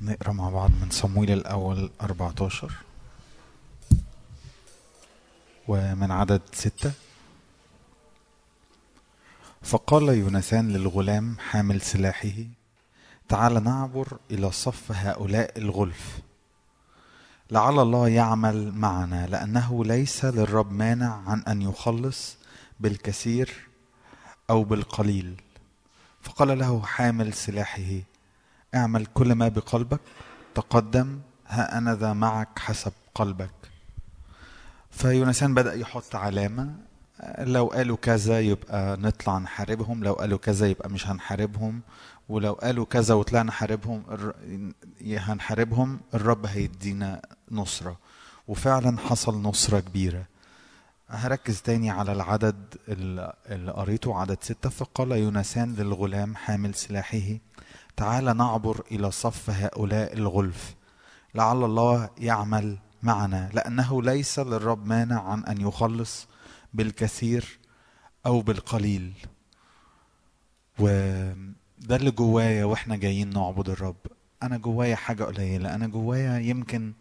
نقرأ مع بعض من صمويل الأول 14 ومن عدد ستة. فقال يوناثان للغلام حامل سلاحه تعال نعبر إلى صف هؤلاء الغلف. لعل الله يعمل معنا لأنه ليس للرب مانع عن أن يخلص بالكثير أو بالقليل. فقال له حامل سلاحه اعمل كل ما بقلبك تقدم ها أنا ذا معك حسب قلبك. فيونسان بدأ يحط علامة لو قالوا كذا يبقى نطلع نحاربهم لو قالوا كذا يبقى مش هنحاربهم ولو قالوا كذا وطلعنا نحاربهم هنحاربهم الرب هيدينا نصرة. وفعلا حصل نصرة كبيرة. هركز تاني على العدد اللي قريته عدد ستة. فقال يونسان للغلام حامل سلاحه تعال نعبر إلى صف هؤلاء الغلف. لعل الله يعمل معنا لأنه ليس للرب مانع عن أن يخلص بالكثير أو بالقليل. وده اللي جوايا وإحنا جايين نعبد الرب. أنا جوايا حاجة قليلة. أنا جوايا يمكن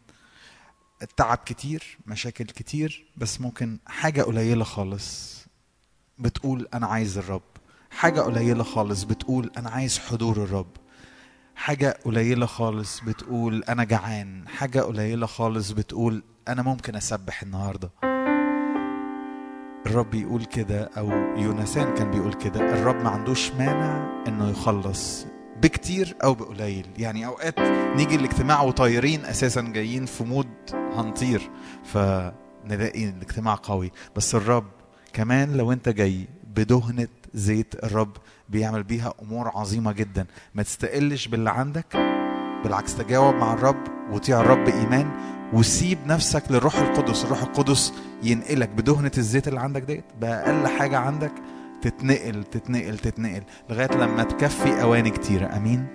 تعب كتير مشاكل كتير بس ممكن حاجة قليلة خالص بتقول أنا عايز الرب. حاجة قليلة خالص بتقول أنا عايز حضور الرب. حاجة قليلة خالص بتقول أنا جعان. حاجة قليلة خالص بتقول أنا ممكن أسبح النهاردة. الرب بيقول كده أو يونسان كان بيقول كده الرب ما عندوش مانع إنه يخلص بكتير أو بقليل. يعني أوقات نيجي الاجتماع وطايرين أساسا جايين في مود هنطير فنلاقي الاجتماع قوي. بس الرب كمان لو أنت جاي بدهنة زيت الرب بيعمل بيها أمور عظيمة جدا. ما تستقلش باللي عندك بالعكس تجاوب مع الرب وطيع الرب بإيمان وسيب نفسك للروح القدس. الروح القدس ينقلك بدهنة الزيت اللي عندك ديت. بأقل حاجة عندك تتنقل تتنقل تتنقل لغاية لما تكفي أواني كتيرة. آمين.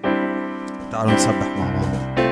تعالوا نسبح مع بعض.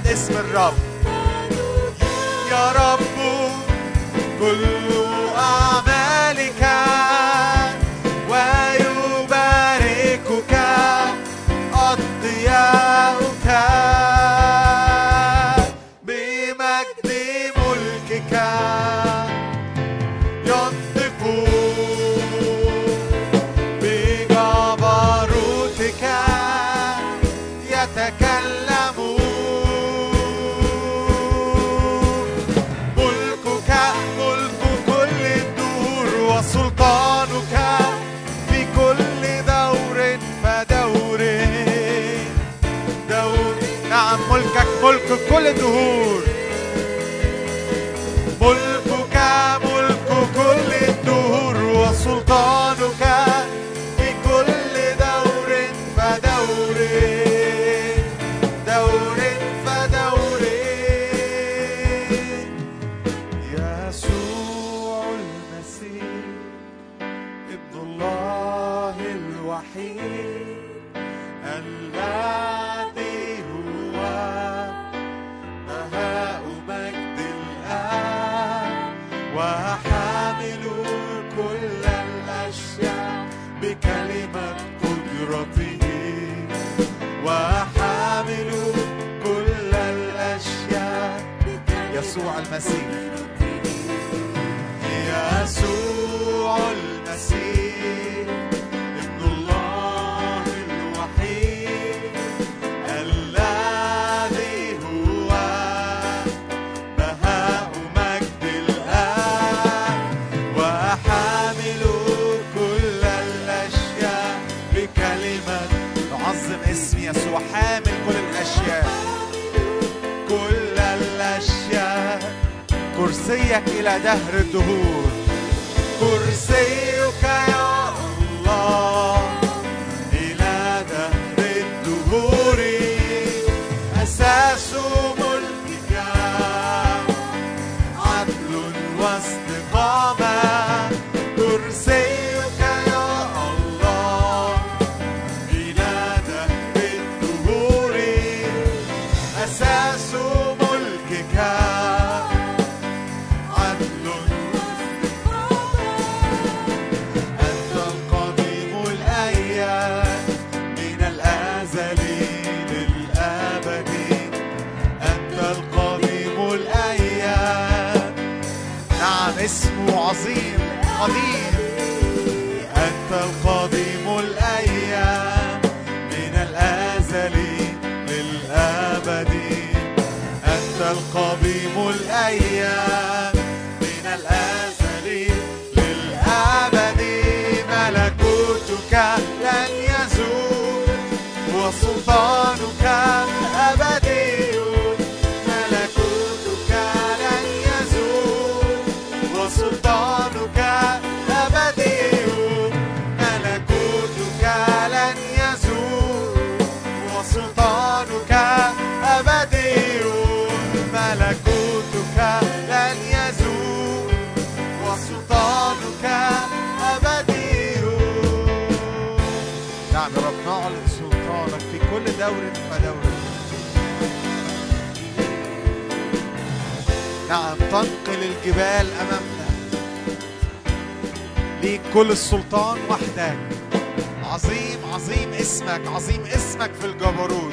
نشهد اسم الرب. يا رب كل أعمالك Pedro. See. كرسيك إلى دهر الدهور. كرسيك فدور فدور نعم تنقل الجبال أمامنا. ليك كل السلطان وحدك. عظيم عظيم اسمك عظيم اسمك في الجبروت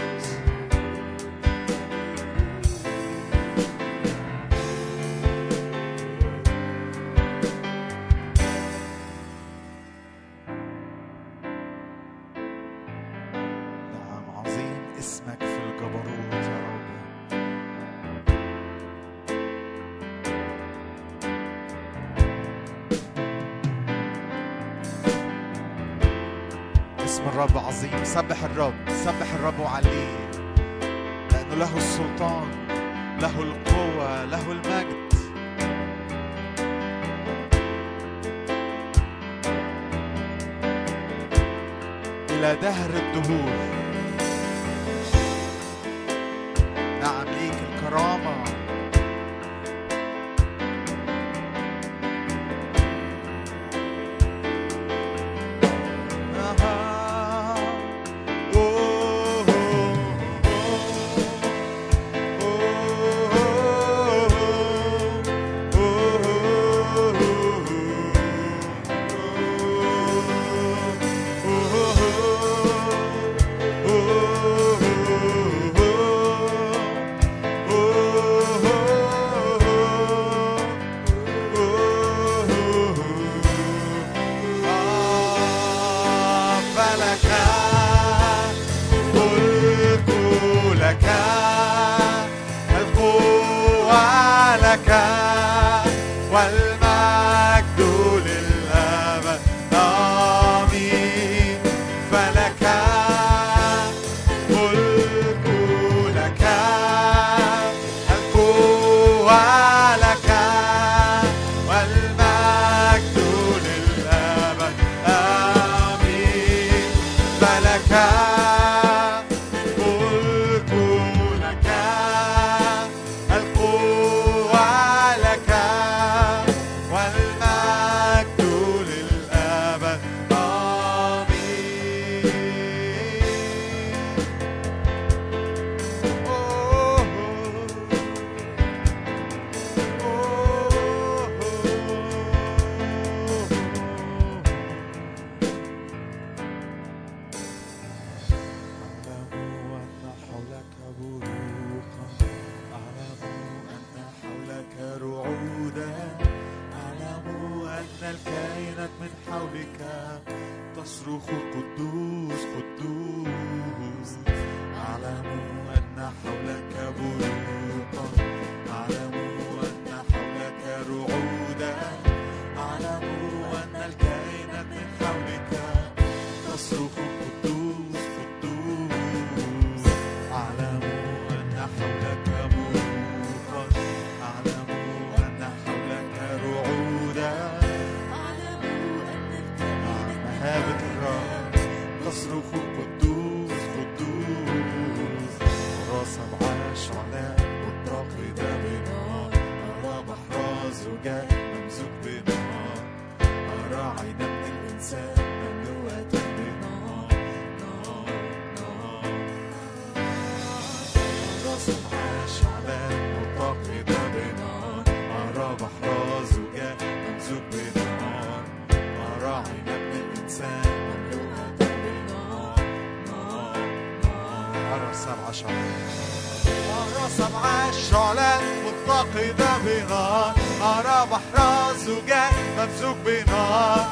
شعلان مفتقدة بنار أرى بحر الزجاج ممزوج بنار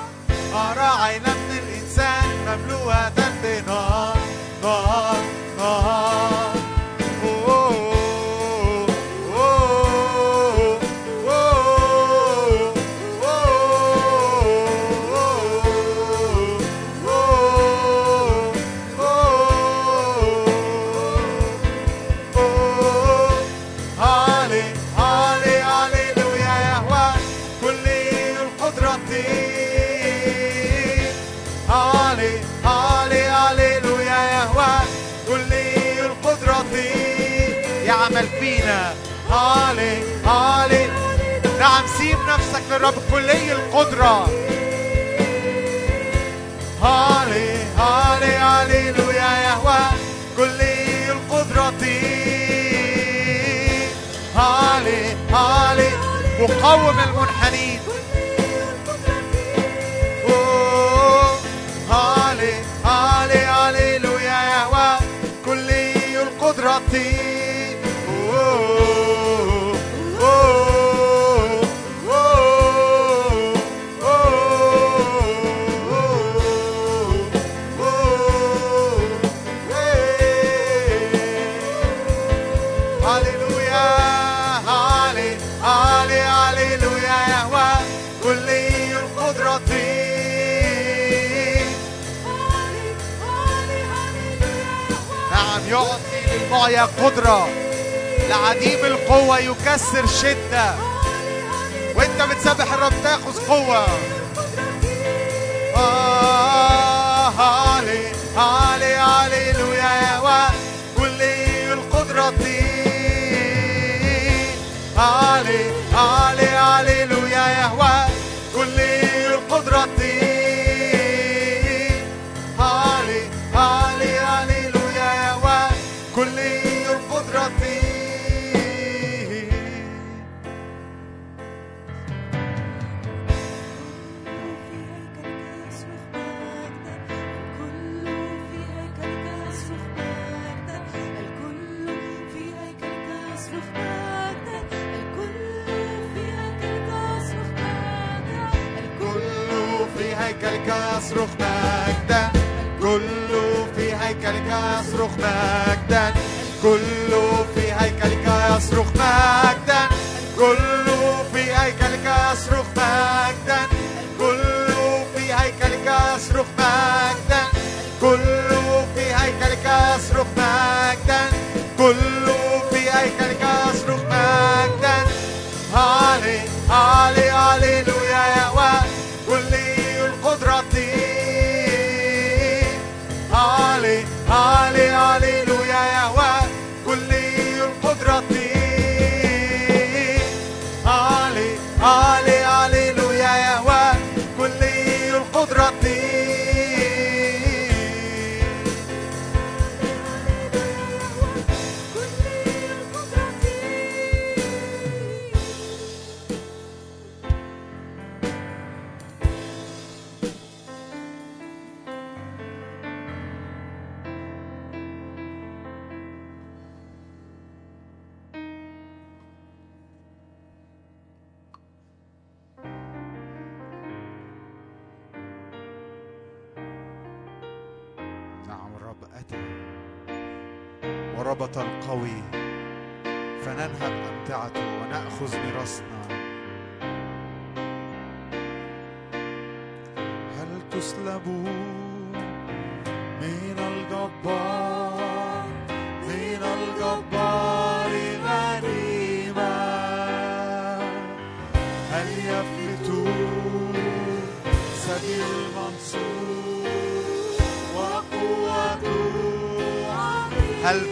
أرى عينا من الإنسان مملوءة بنار نار نار للرب كلي القدرة. هالي هالي هاليلويا يهوى كل القدرة. هالي هالي مقوم المنحنين. هالي هالي هاليلويا يهوى كل القدرة. للمعيا قدرة. لعديم القوة يكسر شدة. وانت بتسبح الرب تاخذ قوة. آه، هالي هالي هاليلويا. كل القدرة هالي هالي هاليلويا. يهوى كل القدرة يصرخ مجدا. كله في هيكلك يصرخ مجدا. كله في هيكلك يصرخ مجدا. كله في هيكلك يصرخ مجدا. كله في هيكلك يصرخ مجدا. كله في هيكلك يصرخ مجدا. هالي هالي هاليلويا يهوى الرب أتى وربط القوي فننهب أمتعته ونأخذ ميراثنا. هل تسلبوا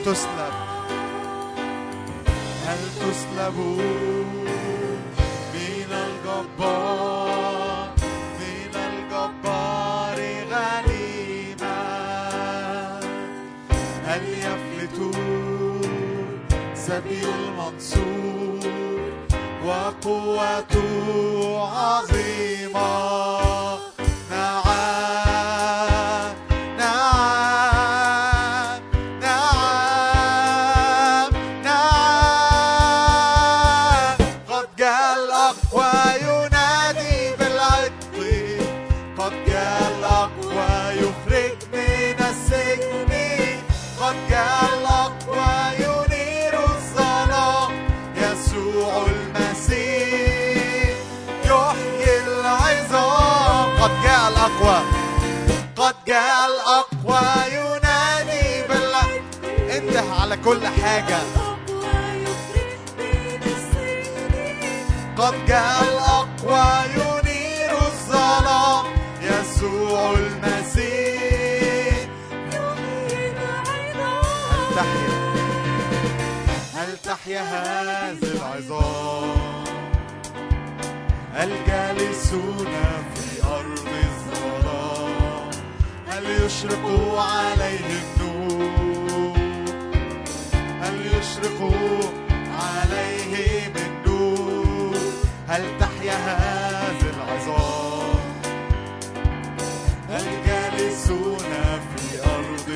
تسلب هل تسلب من الجبار من الجبار غنيمة هل يفلت سبيل المنصور وقوته عظيمة؟ كل حاجة. قد جاء الأقوى ينير الظلام. يسوع المسيح. هل تحيا؟ هل تحيا هذه العظام؟ الجالسون في أرض الظلام. هل يشرق عليهم هل تحيا العظام؟ الجالسون في أرض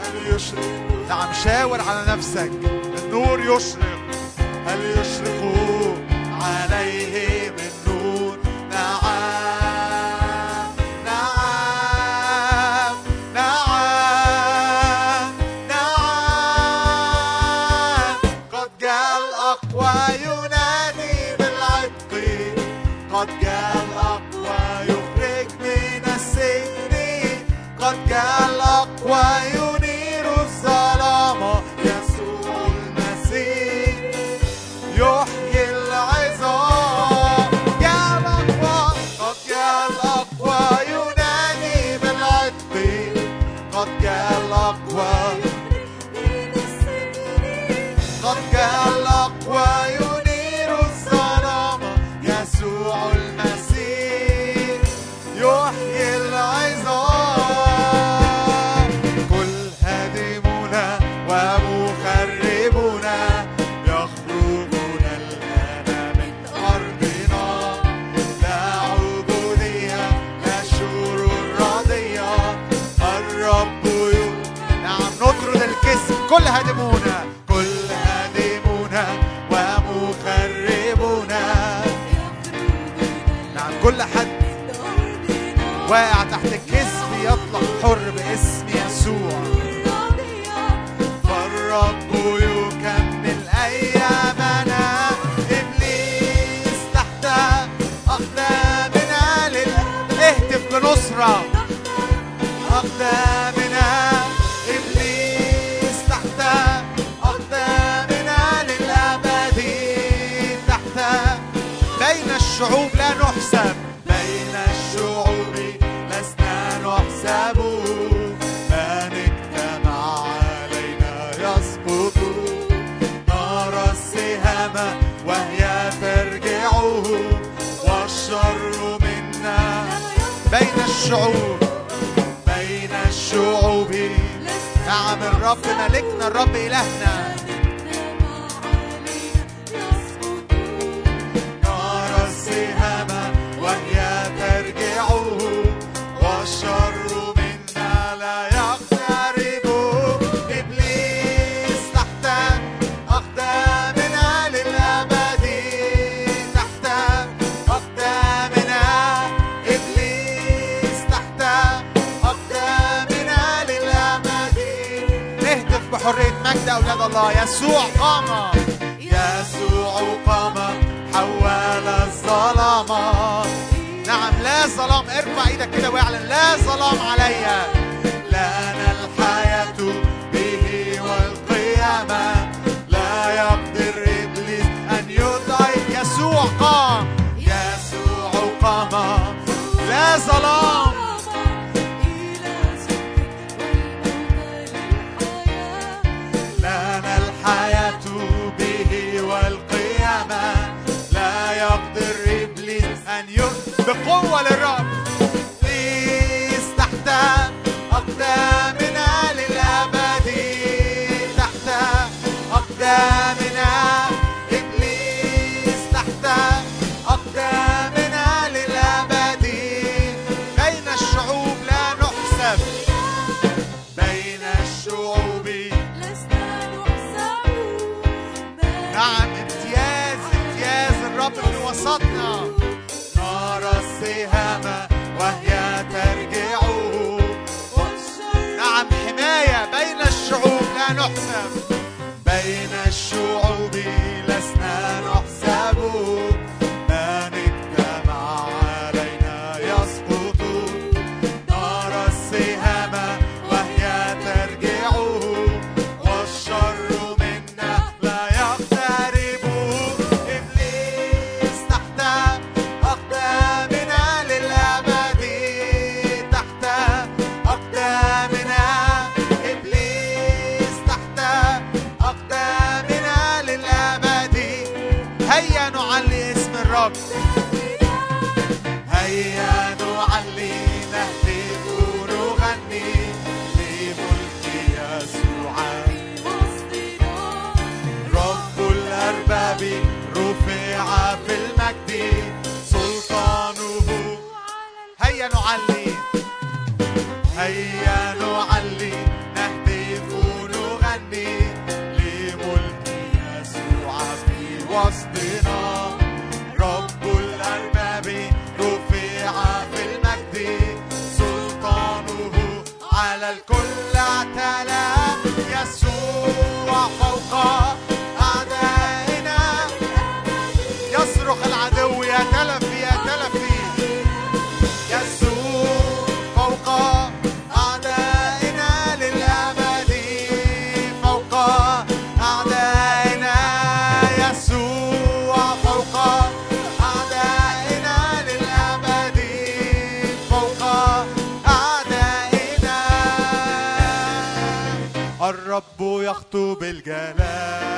هل يشرق نعم شاور على نفسك. النور يشرق. الكذب كل هادمونا كل هادمونا ومخربونا نعم كل حد واقع تحت الكذب يطلق حر باسم يسوع فالرب يكمل أيامنا إبليس تحت أقدامنا. اهتف بنصرة الشعوب. بين الشعوب. نعم الرب ملكنا الرب إلهنا. يسوع قام. يسوع قام حول الظلام. نعم لا ظلام. ارفع إيدك كده واعلن لا ظلام عليا لنا الحياة به والقيامة. لا يقدر إبليس أن يضعف يسوع قام. يسوع قام. لا ظلام. يخطب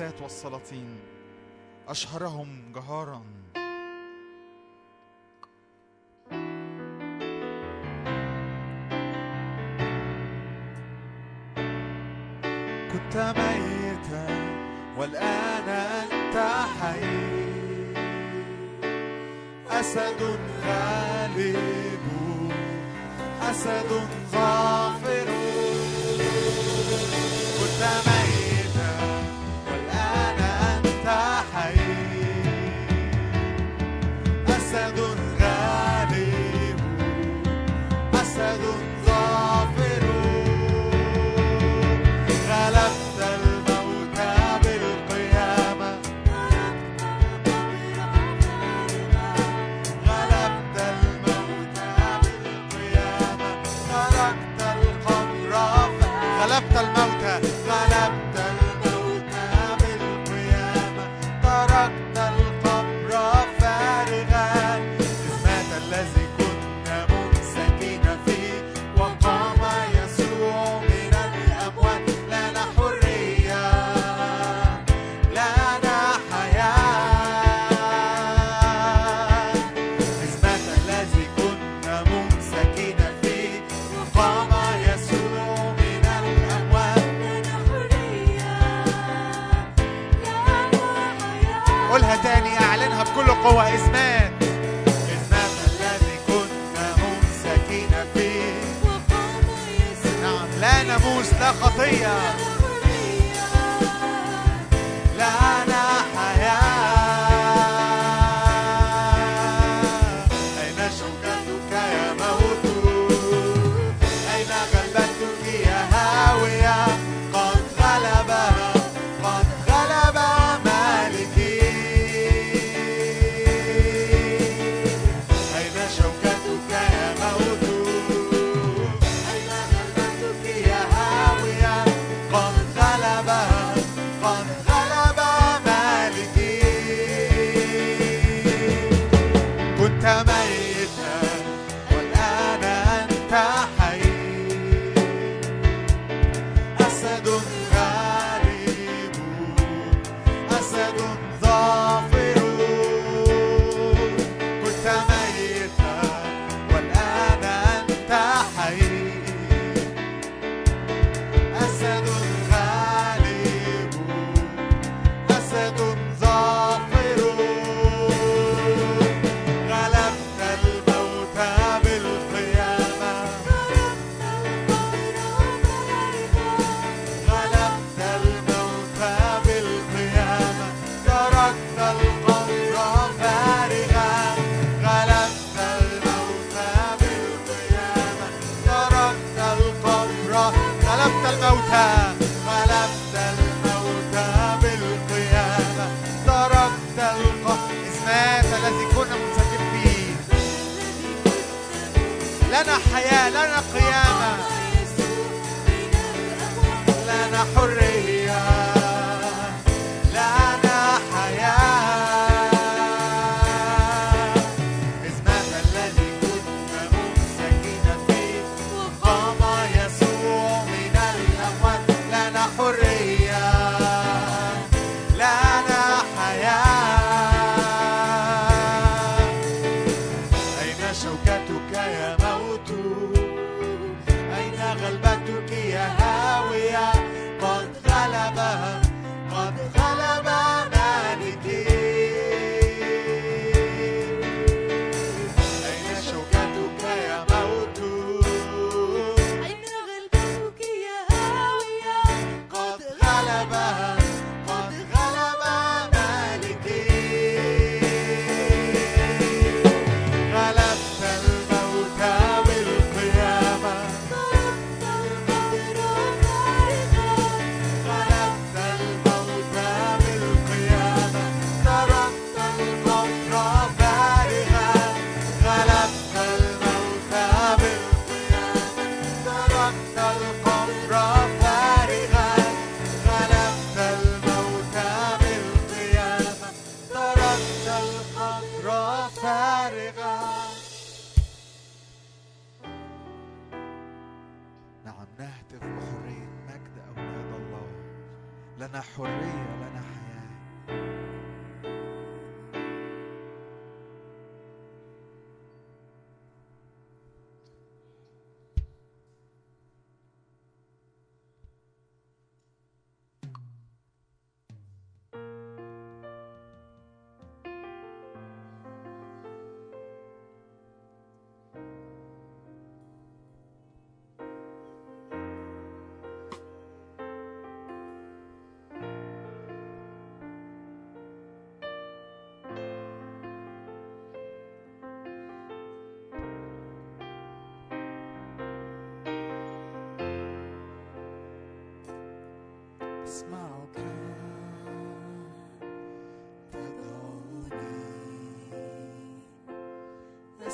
الرياسات والسلاطين. أشهرهم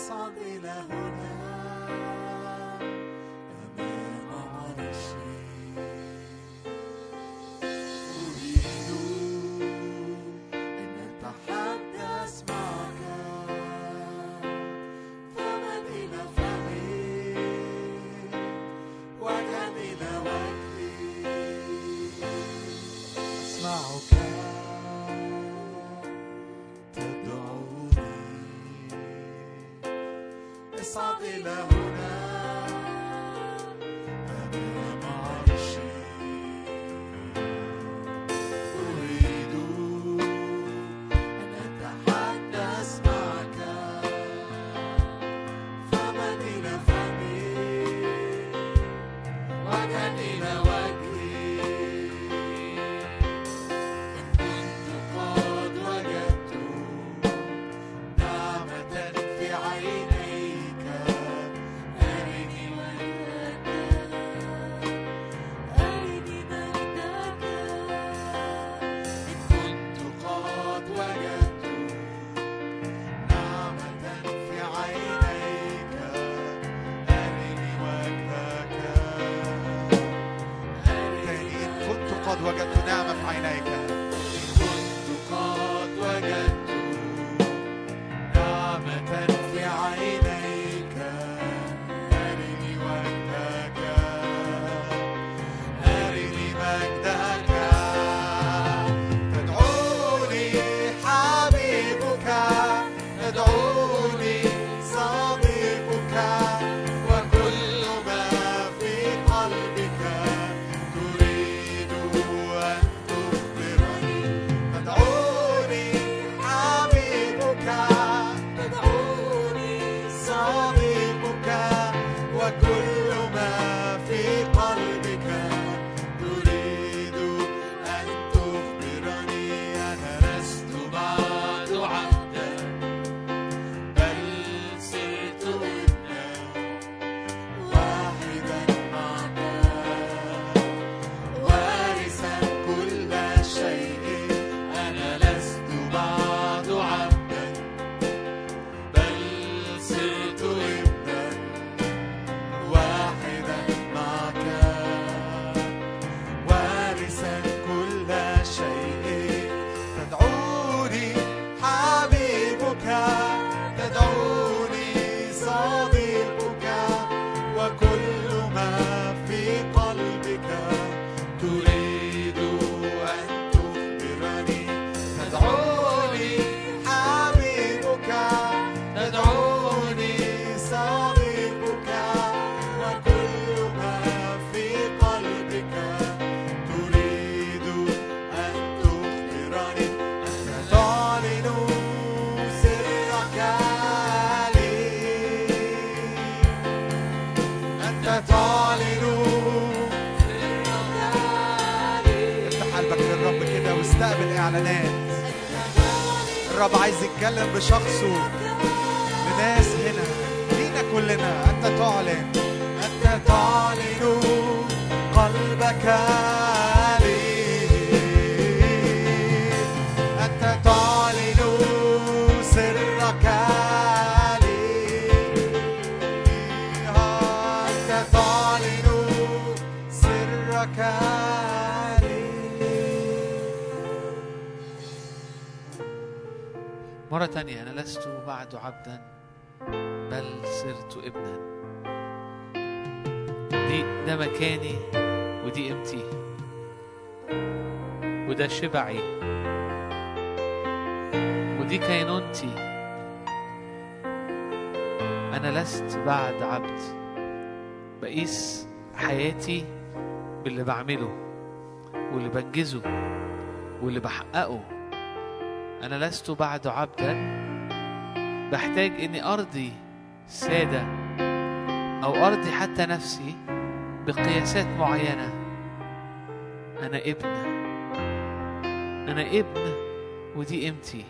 اصعد إلى اصعد أنت تعلن افتح قلبك للرب كده واستقبل إعلانات. الرب عايز يتكلم بشخصه لناس هنا لينا كلنا. أنت تعلن أنت تعلن قلبك مرة تانية أنا لست بعد عبدا بل صرت ابنا. دي ده مكاني ودي قيمتي. وده شبعي. ودي كينونتي. أنا لست بعد عبد. بقيس حياتي باللي بعمله واللي بنجزه واللي بحققه. أنا لست بعد عبدا. بحتاج إني أرضي سادة أو أرضي حتى نفسي بقياسات معينة. أنا ابن. أنا ابن ودي قيمتي.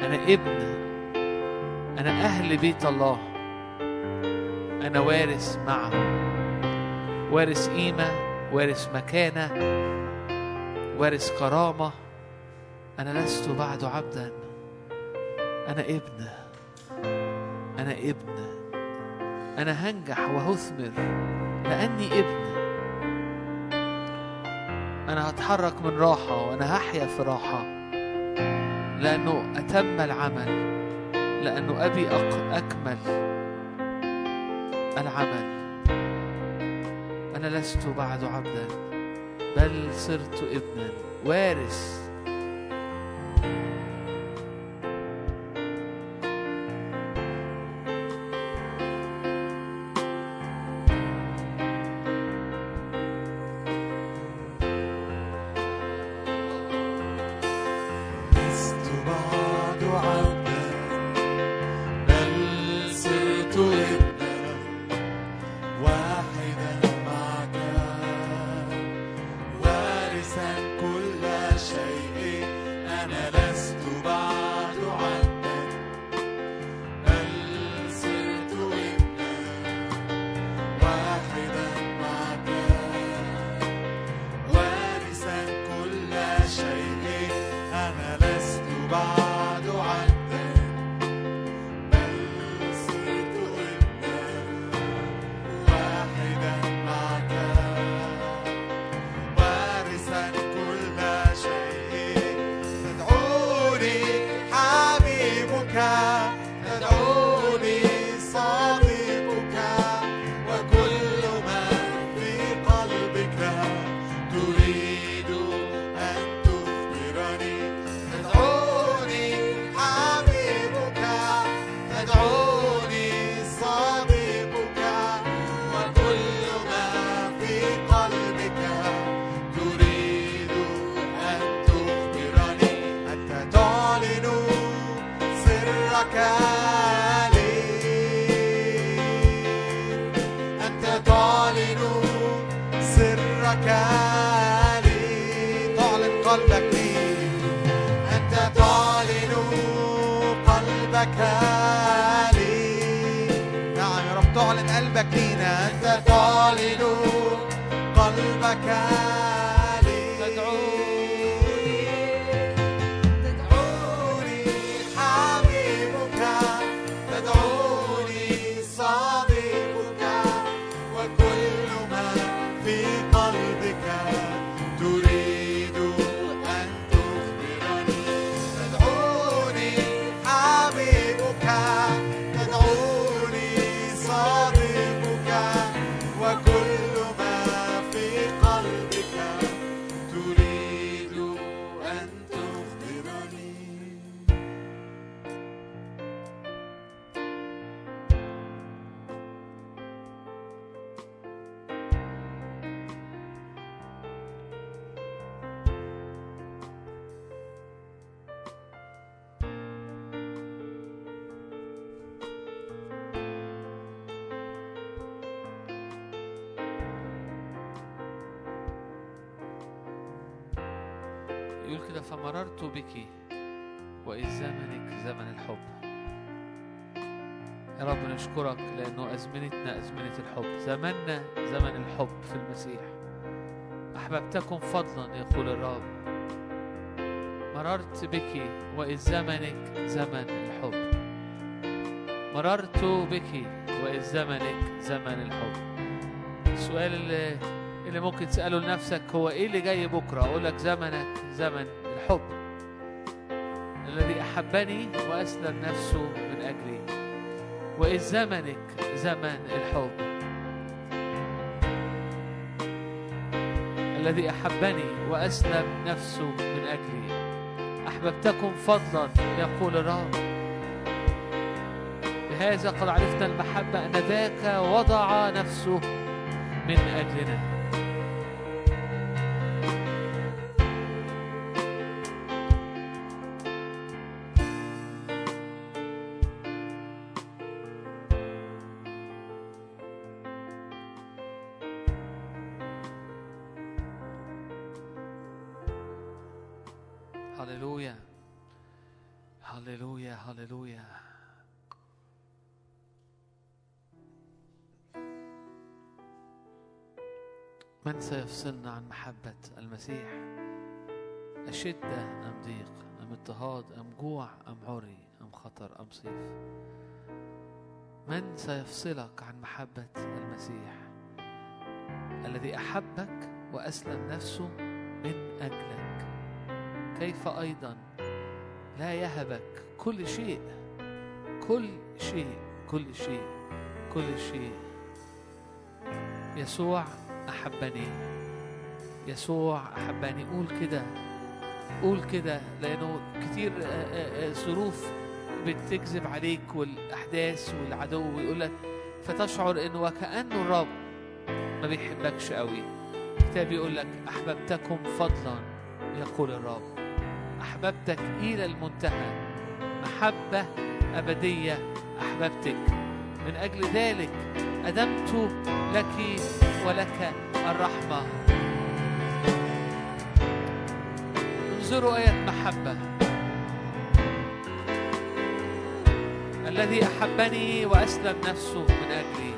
أنا ابن. أنا أهل بيت الله. أنا وارث معه. وارث قيمة وارث مكانة وارث كرامة. أنا لست بعد عبدا. أنا ابن. أنا ابن. أنا هنجح وهثمر لأني ابن. أنا هتحرك من راحة وأنا هحيا في راحة لأنه أتم العمل لأنه أبي أكمل العمل. أنا لست بعد عبدا بل صرت ابنا وارث. لست قلبك لي نعم يا رب تعلن قلبك لينا. أنت تعلن قلبك نشكرك لأنه أزمنتنا أزمنة الحب. زمننا زمن الحب في المسيح. أحببتكم فضلا يقول الرب. مررت بك وإذ زمنك زمن الحب. مررت بك وإذ زمنك زمن الحب. السؤال اللي, اللي ممكن تسأله لنفسك هو إيه اللي جاي بكرة؟ أقول لك زمنك زمن الحب. الذي أحبني وأسلم نفسه من أجلي. وإذ زمنك زمن الحب. الذي أحبني وأسلم نفسه من أجلي. أحببتكم فضلا يقول الرب. بهذا قد عرفنا المحبة أن ذاك وضع نفسه من أجلنا. من سيفصلنا عن محبة المسيح؟ أشدة أم ضيق؟ أم اضطهاد؟ أم جوع؟ أم عري؟ أم خطر؟ أم صيف؟ من سيفصلك عن محبة المسيح؟ الذي أحبك وأسلم نفسه من أجلك. كيف أيضا؟ لا يهبك كل شيء. كل شيء كل شيء كل شيء. يسوع أحبني. يسوع أحبني. قول كده. قول كده لأنه كتير آه، آه، آه، ظروف بتكذب عليك والأحداث والعدو ويقول لك فتشعر إنه وكأنه الرب ما بيحبكش قوي الكتاب يقول لك أحببتكم فضلا. يقول الرب أحببتك إلى المنتهى. محبة أبدية أحببتك. من أجل ذلك أدمت لك ولك الرحمة. انظروا آية محبة. الذي أحبني وأسلم نفسه من أجلي.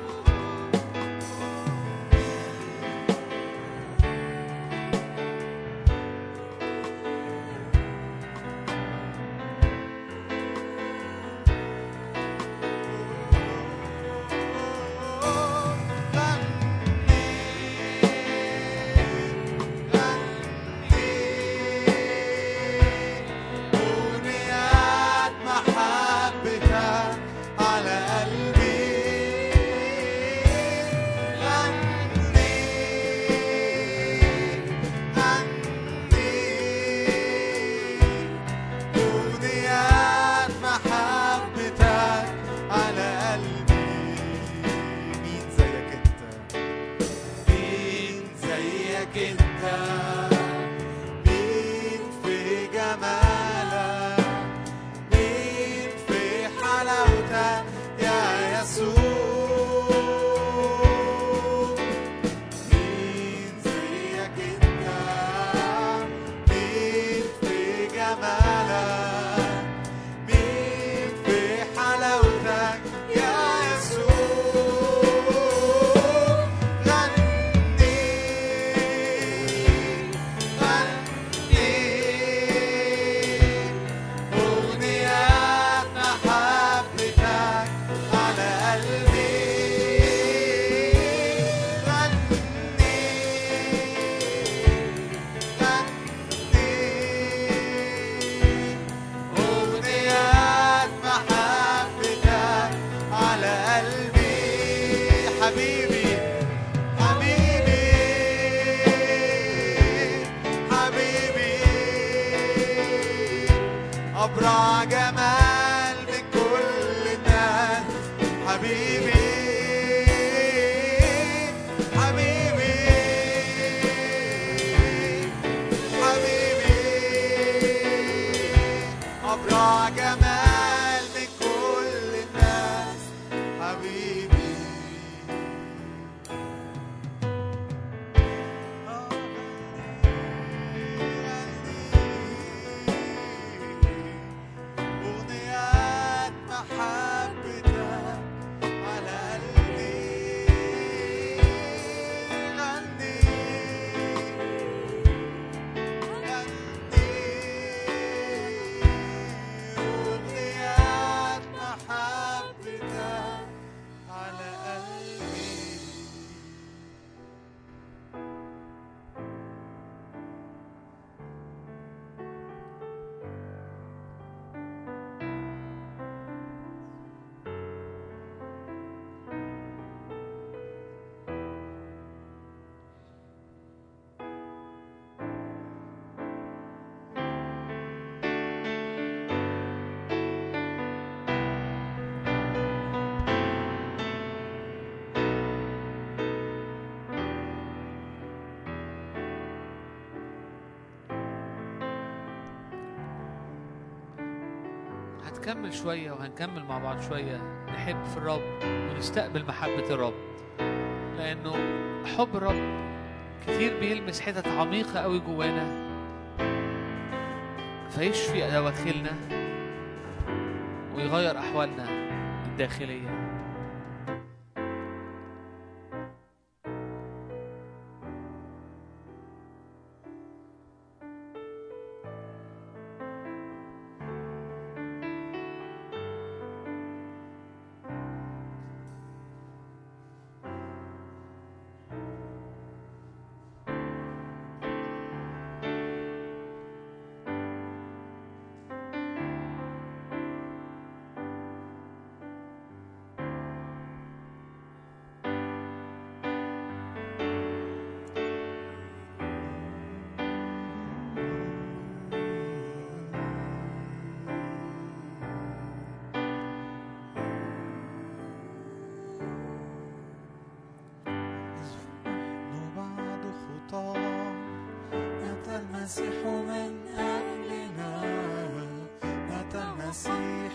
هنكمل شوية وهنكمل مع بعض شوية نحب في الرب ونستقبل محبة الرب. لأنه حب الرب كتير بيلمس حتت عميقة قوي جوانا فيشفي دواخلنا ويغير أحوالنا الداخلية. المسيح من أجلنا مات المسيح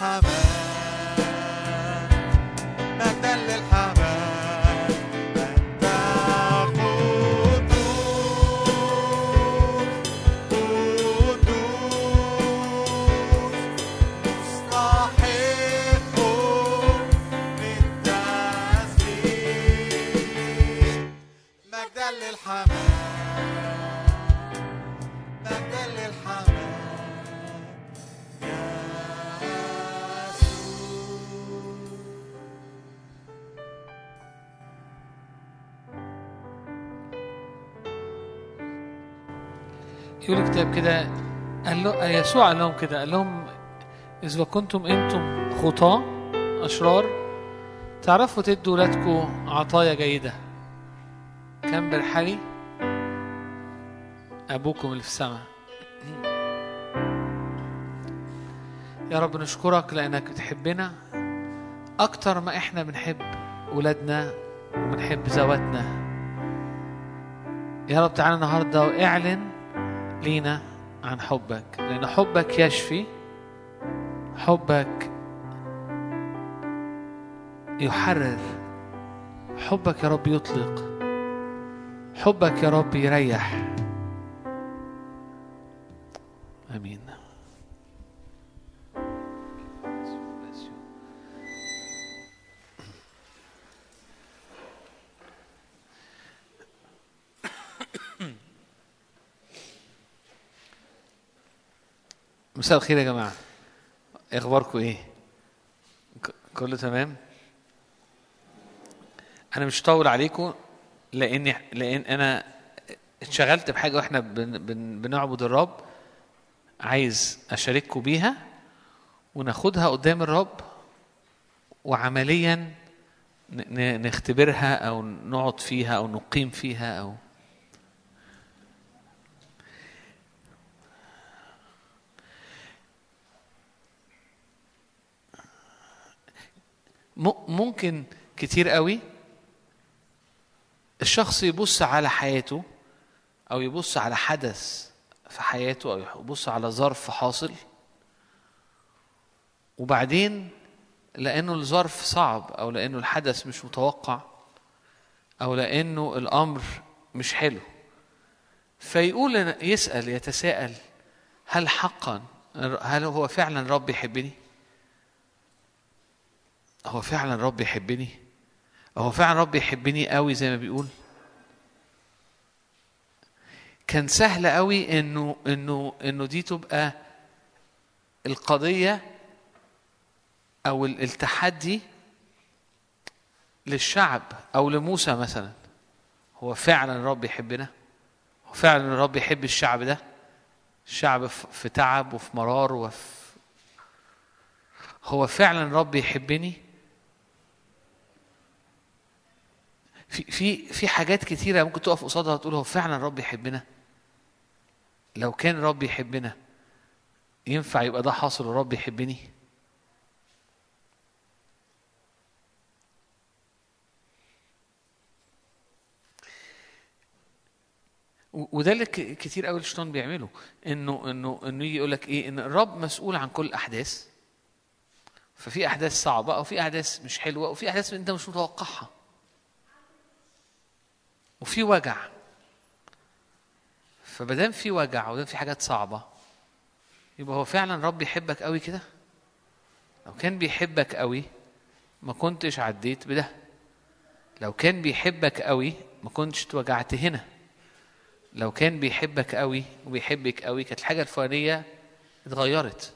مجدا الكتاب كده قال له يسوع قال لهم كده قال لهم إذا كنتم أنتم خطاة أشرار تعرفوا تدوا ولادكم عطايا جيدة. كم برحلي؟ أبوكم اللي في السماء. يا رب نشكرك لأنك بتحبنا أكتر ما إحنا بنحب ولادنا وبنحب ذواتنا. يا رب تعالى النهاردة واعلن لينا عن حبك. لأن حبك يشفي حبك يحرر. حبك يا رب يطلق. حبك يا رب يريح. مساء الخير يا جماعة. إخباركم إيه؟ كله تمام؟ أنا مش هطول عليكم لأن لأن أنا اتشغلت بحاجة وإحنا بن بن بنعبد الرب عايز أشارككم بيها وناخدها قدام الرب وعمليا نختبرها أو نقعد فيها أو نقيم فيها أو ممكن كتير قوي الشخص يبص على حياته أو يبص على حدث في حياته أو يبص على ظرف حاصل وبعدين لأنه الظرف صعب أو لأنه الحدث مش متوقع أو لأنه الأمر مش حلو فيقول يسأل يتساءل هل حقا هل هو فعلا رب يحبني؟ هو فعلا رب يحبني؟ هو فعلا رب يحبني قوي زي ما بيقول؟ كان سهل قوي إنه إنه إنه دي تبقى القضية أو ال- التحدي للشعب أو لموسى مثلا. هو فعلا الرب يحبنا؟ هو فعلا الرب يحب الشعب ده؟ الشعب في تعب وفي مرار وفي هو فعلا الرب يحبني؟ في في في حاجات كتيرة ممكن تقف قصادها تقول هو فعلا الرب يحبنا؟ لو كان الرب يحبنا ينفع يبقى ده حاصل الرب يحبني؟ وده اللي كتير قوي الشيطان بيعمله إنه إنه إنه يجي يقول لك إيه إن الرب مسؤول عن كل الاحداث ففي أحداث صعبة أو في أحداث مش حلوة وفي أحداث أنت مش متوقعها. وفي وجع. فمادام في وجع ودام في حاجات صعبة يبقى هو فعلا رب يحبك قوي كده؟ لو كان بيحبك قوي ما كنتش عديت بده. لو كان بيحبك قوي ما كنتش اتوجعت هنا. لو كان بيحبك قوي وبيحبك قوي كانت الحاجة الفلانية اتغيرت.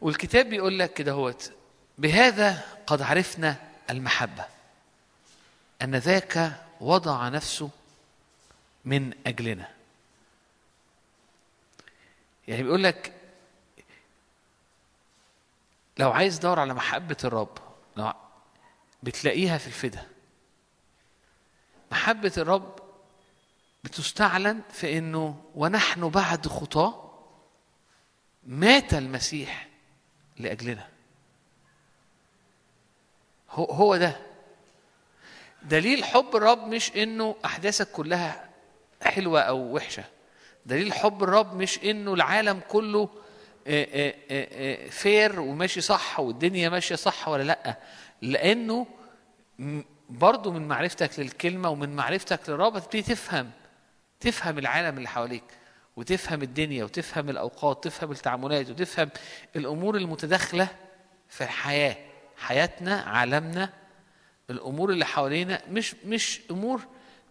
والكتاب بيقول لك كده هوت بهذا قد عرفنا المحبة أن ذاك وضع نفسه من أجلنا. يعني بيقول لك لو عايز تدور على محبة الرب بتلاقيها في الفدا. محبة الرب بتستعلن في إنه ونحن بعد خطاه مات المسيح لأجلنا. هو هو ده. دليل حب الرب مش إنه أحداثك كلها حلوة أو وحشة. دليل حب الرب مش إنه العالم كله فير وماشي صح والدنيا ماشية صح ولا لأ. لأنه برضو من معرفتك للكلمة ومن معرفتك للرب هتبتدي تفهم تفهم العالم اللي حواليك وتفهم الدنيا وتفهم الأوقات تفهم التعاملات وتفهم الأمور المتداخلة في الحياة. حياتنا عالمنا الأمور اللي حوالينا مش مش أمور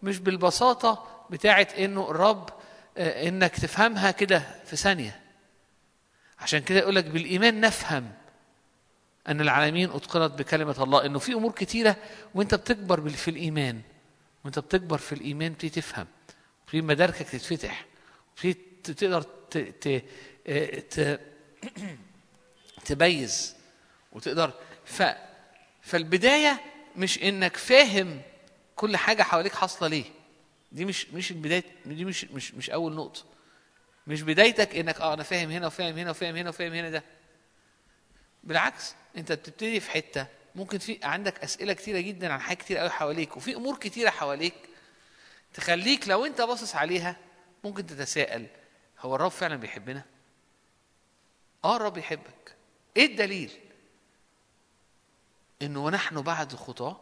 مش بالبساطة بتاعت إنه الرب آه، إنك تفهمها كده في ثانية. عشان كده يقول لك بالإيمان نفهم أن العالمين أتقنت بكلمة الله. إنه في أمور كتيرة وإنت بتكبر في الإيمان. وإنت بتكبر في الإيمان بتبتدي تفهم. في مداركك تتفتح. في تقدر ت... ت... آه،. تبيز. وتقدر ف... فالبداية مش إنك فاهم كل حاجة حواليك حاصلة ليه. دي مش مش البدايه دي مش مش مش أول نقطة. مش بدايتك إنك آه أنا فاهم هنا وفاهم هنا وفاهم هنا وفاهم هنا ده. بالعكس أنت بتبتدي في حتة. ممكن في عندك أسئلة كتيرة جدا عن حاجات كتير قوي حواليك وفي أمور كتيرة حواليك تخليك لو أنت باصص عليها ممكن تتساءل هو الرب فعلا بيحبنا؟ آه الرب يحبك. إيه الدليل؟ إنه ونحن بعد خطاه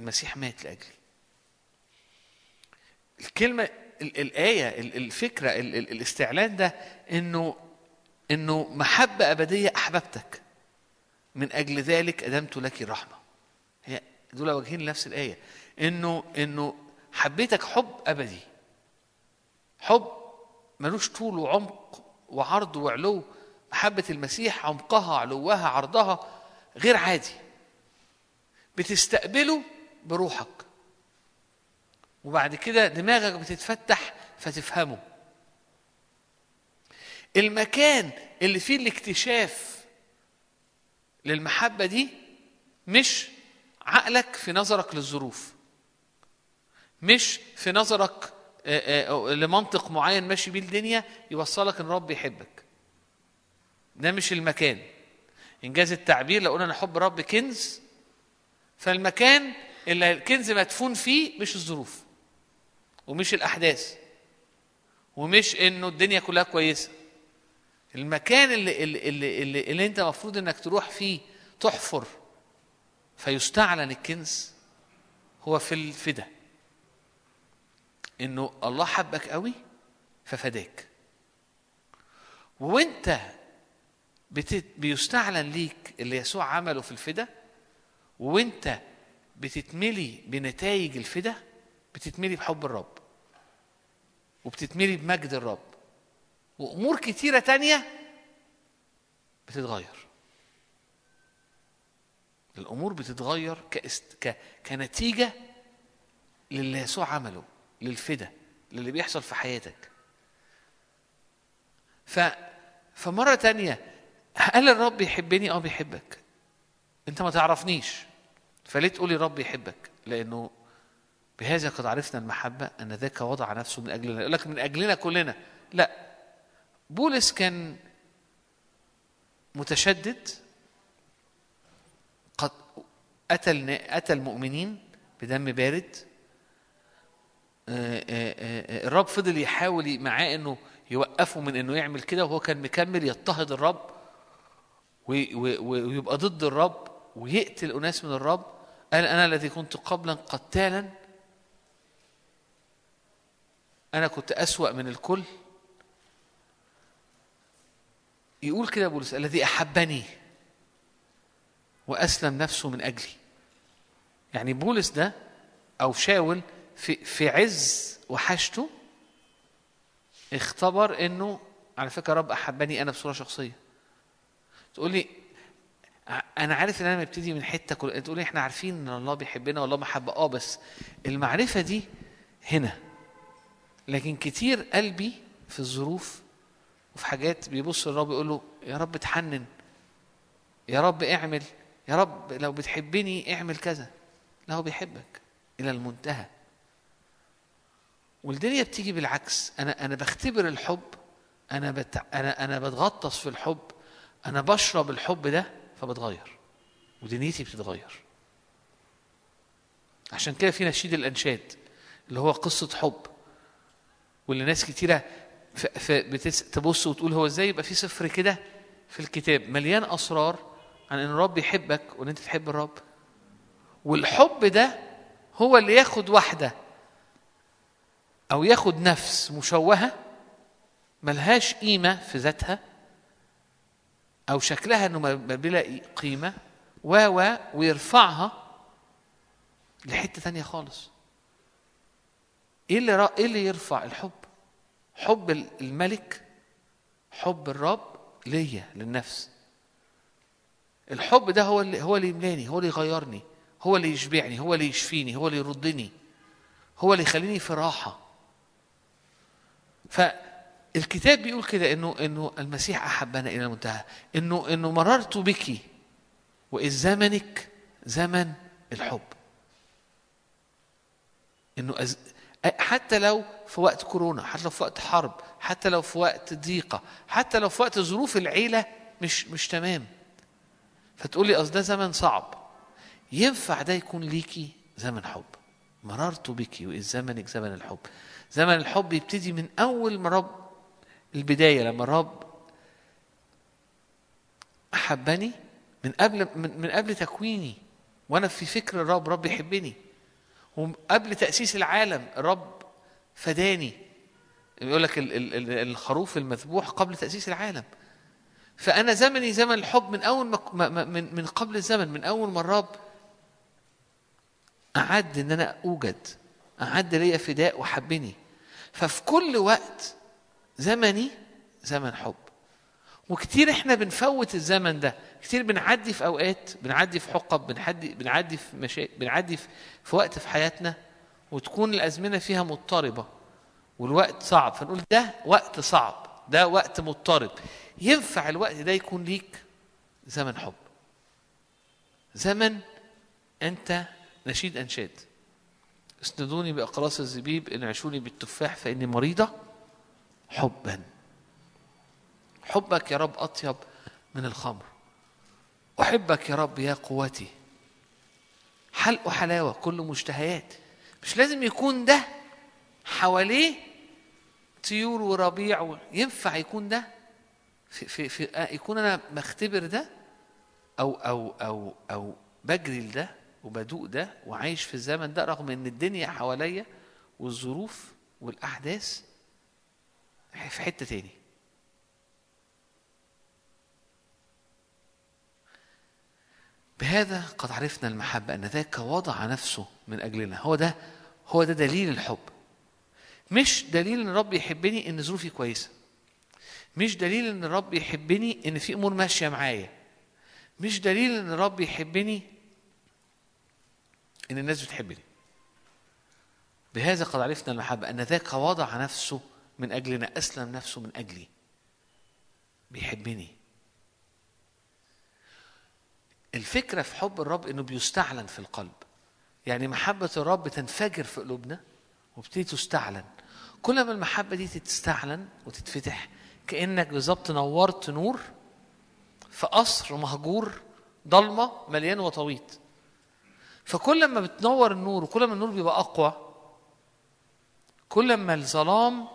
المسيح مات لاجلي الكلمة ال- الآية ال- الفكرة ال- ال- الاستعلان ده إنه إنه محبة أبدية أحببتك. من أجل ذلك أدمت لك الرحمة. هي دول وجهين لنفس الآية. إنه إنه حبيتك حب أبدي. حب ملوش طول وعمق وعرض وعلو. محبه المسيح عمقها علوها عرضها. غير عادي. بتستقبله بروحك. وبعد كده دماغك بتتفتح فتفهمه. المكان اللي فيه الاكتشاف للمحبة دي مش عقلك في نظرك للظروف. مش في نظرك آه، آه، لمنطق معين ماشي بيه الدنيا يوصلك إن رب يحبك. ده مش المكان. إنجاز التعبير لو قلنا ان حب رب كنز فالمكان اللي الكنز مدفون فيه مش الظروف ومش الأحداث ومش إنه الدنيا كلها كويسة المكان اللي اللي اللي, اللي, اللي أنت المفروض إنك تروح فيه تحفر فيستعلن الكنز هو في الفدا إنه الله حبك قوي ففداك وأنت. بيستعلن ليك اللي يسوع عمله في الفدا وانت بتتملي بنتائج الفدا بتتملي بحب الرب وبتتملي بمجد الرب وأمور كتيرة تانية بتتغير. الأمور بتتغير كاست... ك... كنتيجة للي يسوع عمله للفدا للي بيحصل في حياتك. ف فمرة تانية هل الرب يحبني آه بيحبك؟ أنت ما تعرفنيش. فليه تقولي الرب يحبك؟ لأنه بهذا قد عرفنا المحبة أن ذاك وضع نفسه من أجلنا. يقول لك من أجلنا كلنا. لا. بولس كان متشدد قد قتل قتل المؤمنين بدم بارد. آه، آه، آه، الرب فضل يحاول معاه إنه يوقفه من إنه يعمل كده وهو كان مكمل يضطهد الرب. ويبقى ضد الرب ويقتل أناس من الرب. قال أنا الذي كنت قبلا قتالا. أنا كنت أسوأ من الكل. يقول كده بولس الذي أحبني وأسلم نفسه من أجلي. يعني بولس ده أو شاول في في عز وحشته اختبر إنه على فكرة رب أحبني أنا بصورة شخصية. تقول لي أنا عارف إن أنا مبتدي من حتة كل تقول لي إحنا عارفين إن الله بيحبنا والله محبه آه بس المعرفة دي هنا. لكن كتير قلبي في الظروف وفي حاجات بيبص للرب يقول له يا رب اتحنن يا رب اعمل يا رب لو بتحبني اعمل كذا لا هو بيحبك إلى المنتهى. والدنيا بتيجي بالعكس. أنا أنا بختبر الحب أنا بت... أنا أنا بتغطس في الحب أنا بشرب الحب ده فبتغير ودنيتي بتتغير عشان كده في نشيد الإنشاد اللي هو قصة حب واللي ناس. بتس... تبص وتقول هو إزاي يبقى في سفر كده في الكتاب مليان أسرار عن إن الرب يحبك وإن أنت تحب الرب والحب ده هو اللي ياخد واحدة أو ياخد نفس مشوهة ملهاش قيمة في ذاتها أو شكلها ما بلا قيمة و و ويرفعها لحتة تانية خالص. إيه اللي را... إيه اللي يرفع الحب؟ حب الملك حب الرب ليا للنفس. الحب ده هو اللي هو اللي يملاني هو اللي يغيرني هو اللي يشبعني هو اللي يشفيني هو اللي يردني هو اللي يخليني في راحة. فالكتاب بيقول كده إنه إنه المسيح أحبنا إلى المنتهى. إنه إنه مررت بك وإذ زمنك زمن الحب. إنه أز... حتى لو في وقت كورونا حتى لو في وقت حرب حتى لو في وقت ضيقة حتى لو في وقت ظروف العيلة مش مش تمام. فتقول لي أصل ده زمن صعب. ينفع ده يكون ليكي زمن حب. مررت بك وإذ زمنك زمن الحب. زمن الحب يبتدي من أول ما رب البداية لما الرب أحبني من قبل من, قبل تكويني وأنا في فكر الرب رب يحبني. وقبل تأسيس العالم الرب فداني. يقول لك ال- ال- ال- الخروف المذبوح قبل تأسيس العالم. فأنا زمني زمن الحب من ما- من من قبل الزمن من أول ما الرب أعد إن أنا أوجد أعد ليا فداء وحبني ففي كل وقت زمني زمن حب. وكتير إحنا بنفوت الزمن ده. كتير بنعدي في أوقات بنعدي في حقب بنعدي بنعدي في مشا... بنعدي في... في وقت في حياتنا وتكون الأزمنة فيها مضطربة. والوقت صعب. فنقول ده وقت صعب. ده وقت مضطرب. ينفع الوقت ده يكون ليك زمن حب. زمن أنت نشيد أنشاد. اسندوني بأقراص الزبيب انعشوني بالتفاح فإني مريضة. حبا. حبك يا رب أطيب من الخمر. أحبك يا رب يا قوتي. حلق وحلاوه كل مشتهيات. مش لازم يكون ده حواليه طيور وربيع و... ينفع يكون ده؟ في في في آه، يكون أنا بختبر ده؟ أو أو أو أو بجري لده وبدوق ده وعايش في الزمن ده رغم إن الدنيا حواليا والظروف والأحداث في حتة تاني. بهذا قد عرفنا المحبة أن ذاك وضع نفسه من أجلنا. هو ده هو ده دليل الحب. مش دليل إن الرب يحبني إن ظروفي كويسة. مش دليل إن الرب يحبني إن في أمور ماشية معايا. مش دليل إن الرب يحبني إن الناس بتحبني. بهذا قد عرفنا المحبة أن ذاك وضع نفسه من أجلنا أسلم نفسه من أجلي. بيحبني. الفكرة في حب الرب إنه بيستعلن في القلب. يعني محبة الرب تنفجر في قلوبنا وبتبتدي تستعلن. كل ما المحبة دي تستعلن وتتفتح كأنك بالظبط نورت نور في قصر مهجور ضلمة مليان وطويط فكل ما بتنور النور وكل ما النور بيبقى أقوى كل ما الظلام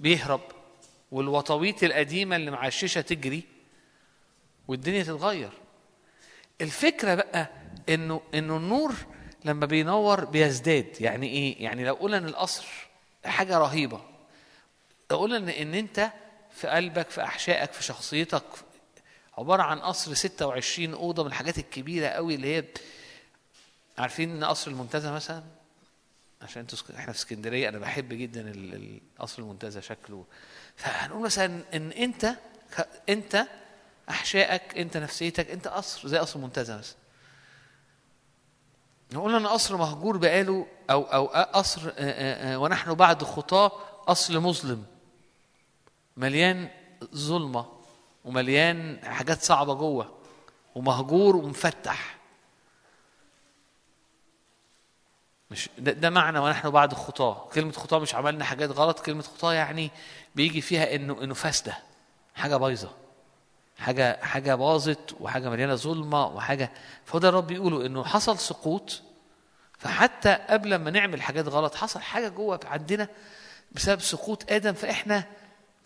بيهرب والوطويط القديمة اللي معششه تجري والدنيا تتغير. الفكرة بقى إنه إنه النور لما بينور بيزداد. يعني إيه؟ يعني لو قلنا إن القصر حاجة رهيبة لو قلنا إن إن أنت في قلبك في أحشائك في شخصيتك عبارة عن قصر 26 أوضة من الحاجات الكبيرة قوي اللي هي عارفين إن قصر المنتزه مثلا؟ عشان أنتوا إحنا في اسكندرية أنا بحب جدا ال- ال- قصر المنتزه شكله. فهنقول مثلا إن أنت أنت أحشائك أنت نفسيتك أنت قصر زي قصر المنتزه مثلا. نقول أن قصر مهجور بقاله أو أو قصر ونحن بعد خطاة اصل مظلم. مليان ظلمة ومليان حاجات صعبة جوه ومهجور ومفتح. مش ده, ده معنى ونحن بعد خطاه كلمة خطاة مش عملنا حاجات غلط. كلمة خطاة يعني بيجي فيها انه إنه فاسدة. حاجة بايظة. حاجة حاجة باظت وحاجة مليانة ظلمة وحاجة. فهو ده الرب بيقوله إنه حصل سقوط. فحتى قبل ما نعمل حاجات غلط حصل حاجة جوه عندنا بسبب سقوط آدم. فإحنا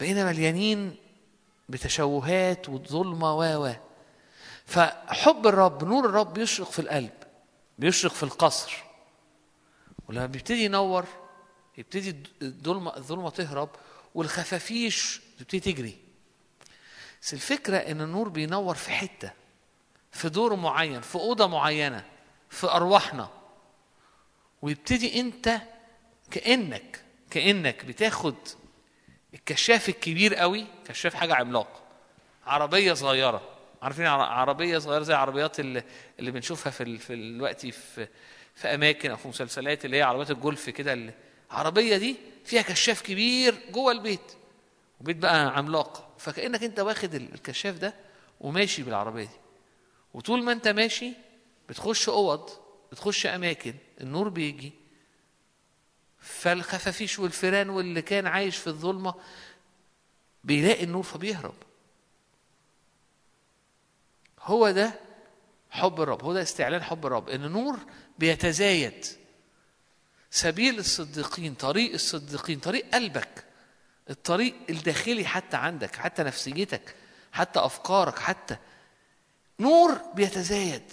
بقينا مليانين بتشوهات وظلمة و و. فحب الرب نور الرب بيشرق في القلب بيشرق في القصر. ولما بيبتدي ينور يبتدي الظلمة الظلمة تهرب والخفافيش تبتدي تجري. بس الفكرة إن النور بينور في حتة في دور معين في أوضة معينة في أرواحنا. ويبتدي أنت كأنك كأنك بتاخد الكشاف الكبير قوي كشاف حاجة عملاق عربية صغيرة. عارفين عر- عربية صغيرة زي العربيات اللي, اللي بنشوفها في. في دلوقتي في في أماكن أو في مسلسلات اللي هي عربيات الجولف كده العربيه دي فيها كشاف كبير جوه البيت وبيت بقى عملاق. فكأنك أنت واخد ال- الكشاف ده وماشي بالعربية دي. وطول ما أنت ماشي بتخش أوض بتخش أماكن النور بيجي. فالخفافيش والفيران واللي كان عايش في الظلمة بيلاقي النور فبيهرب. هو ده حب الرب هو ده استعلان حب الرب إن النور بيتزايد. سبيل الصديقين طريق الصديقين طريق قلبك الطريق الداخلي حتى عندك حتى نفسيتك حتى أفكارك حتى نور بيتزايد.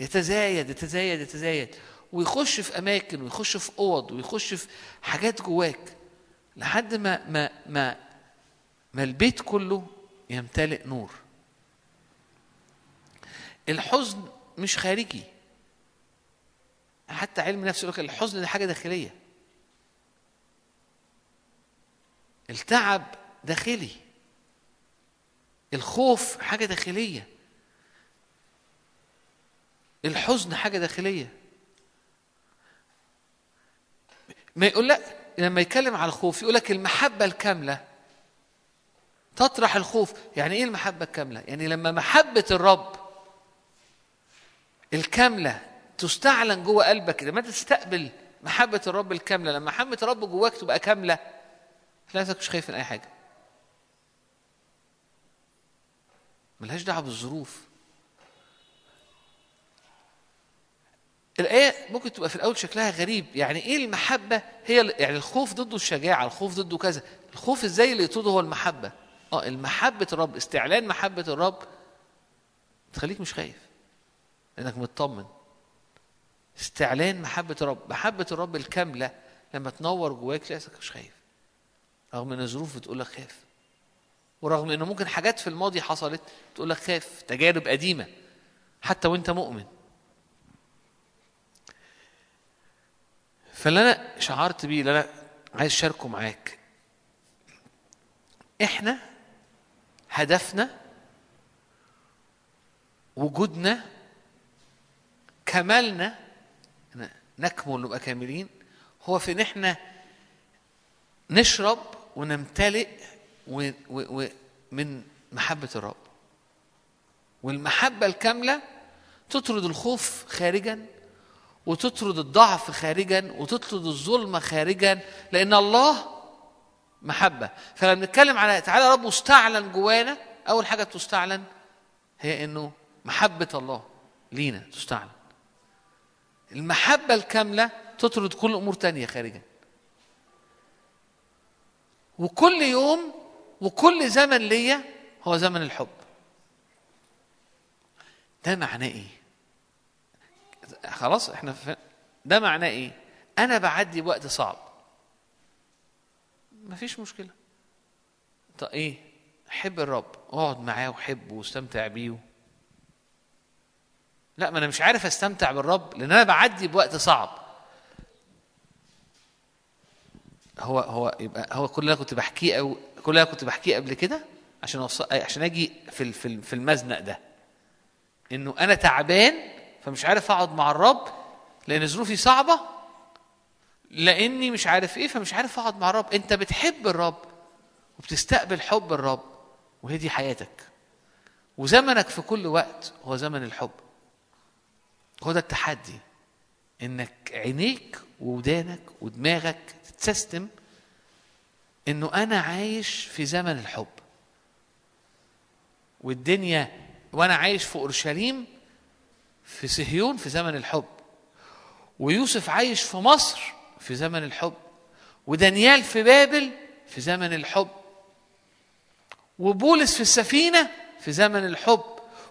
يتزايد يتزايد يتزايد. ويخش في أماكن ويخش في أوض ويخش في حاجات جواك لحد ما ما ما ما البيت كله يمتلئ نور. الحزن مش خارجي. حتى علم النفس يقول لك الحزن ده حاجة داخلية. التعب داخلي. الخوف حاجة داخلية. الحزن حاجة داخلية. ما يقول لك لما يتكلم على الخوف يقول لك المحبة الكاملة. تطرح الخوف. يعني إيه المحبة الكاملة؟ يعني لما محبة الرب الكاملة تستعلن جوه قلبك لما تستقبل محبة الرب الكاملة. لما محبة الرب جواك تبقى كاملة تلاقي نفسك مش خايف من أي حاجة. ملهاش دعوة بالظروف. الآية ممكن تبقى في الأول شكلها غريب. يعني إيه المحبة؟ هي يعني الخوف ضده الشجاعة الخوف ضده كذا. الخوف إزاي اللي يقصده هو المحبة؟ آه المحبة الرب استعلان محبة الرب تخليك مش خايف لأنك مطمن. استعلان محبة الرب. محبة الرب الكاملة لما تنور جواك نفسك مش خايف. رغم إن الظروف بتقول لك خاف ورغم انه ممكن حاجات في الماضي حصلت تقول لك خاف تجارب قديمة. حتى وأنت مؤمن. فاللي أنا شعرت بيه اللي أنا عايز أشاركه معاك. إحنا هدفنا وجودنا كمالنا نكمل نبقى كاملين. هو في إن إحنا نشرب ونمتلئ و و و من محبة الرب. والمحبة الكاملة تطرد الخوف خارجا وتطرد الضعف خارجا وتطرد الظلم خارجا لأن الله محبة. فلما بنتكلم على تعالى رب مستعلن جوانا أول حاجة تستعلن هي إنه محبة الله لينا تستعلن. المحبة الكاملة تطرد كل أمور تانية خارجا. وكل يوم وكل زمن ليا هو زمن الحب. ده معناه إيه؟ خلاص إحنا ف... ده معناه إيه؟ أنا بعدي بوقت صعب. مفيش مشكلة. طب إيه؟ حب الرب. اقعد معاه وحبه واستمتع بيه لا ما أنا مش عارف أستمتع بالرب لأن أنا بعدي بوقت صعب. هو هو يبقى هو كل اللي أنا كنت بحكيه أو كل اللي أنا كنت بحكيه قبل كده عشان أوصل عشان أجي في في المزنق ده. إنه أنا تعبان فمش عارف أقعد مع الرب لأن ظروفي صعبة لأني مش عارف إيه فمش عارف أقعد مع الرب. أنت بتحب الرب وبتستقبل حب الرب وهي دي حياتك. وزمنك في كل وقت هو زمن الحب. هو ده التحدي إنك عينيك وودانك ودماغك تتسيستم إنه أنا عايش في زمن الحب. والدنيا وأنا عايش في أورشليم في صهيون في زمن الحب. ويوسف عايش في مصر في زمن الحب. ودانيال في بابل في زمن الحب. وبولس في السفينة في زمن الحب.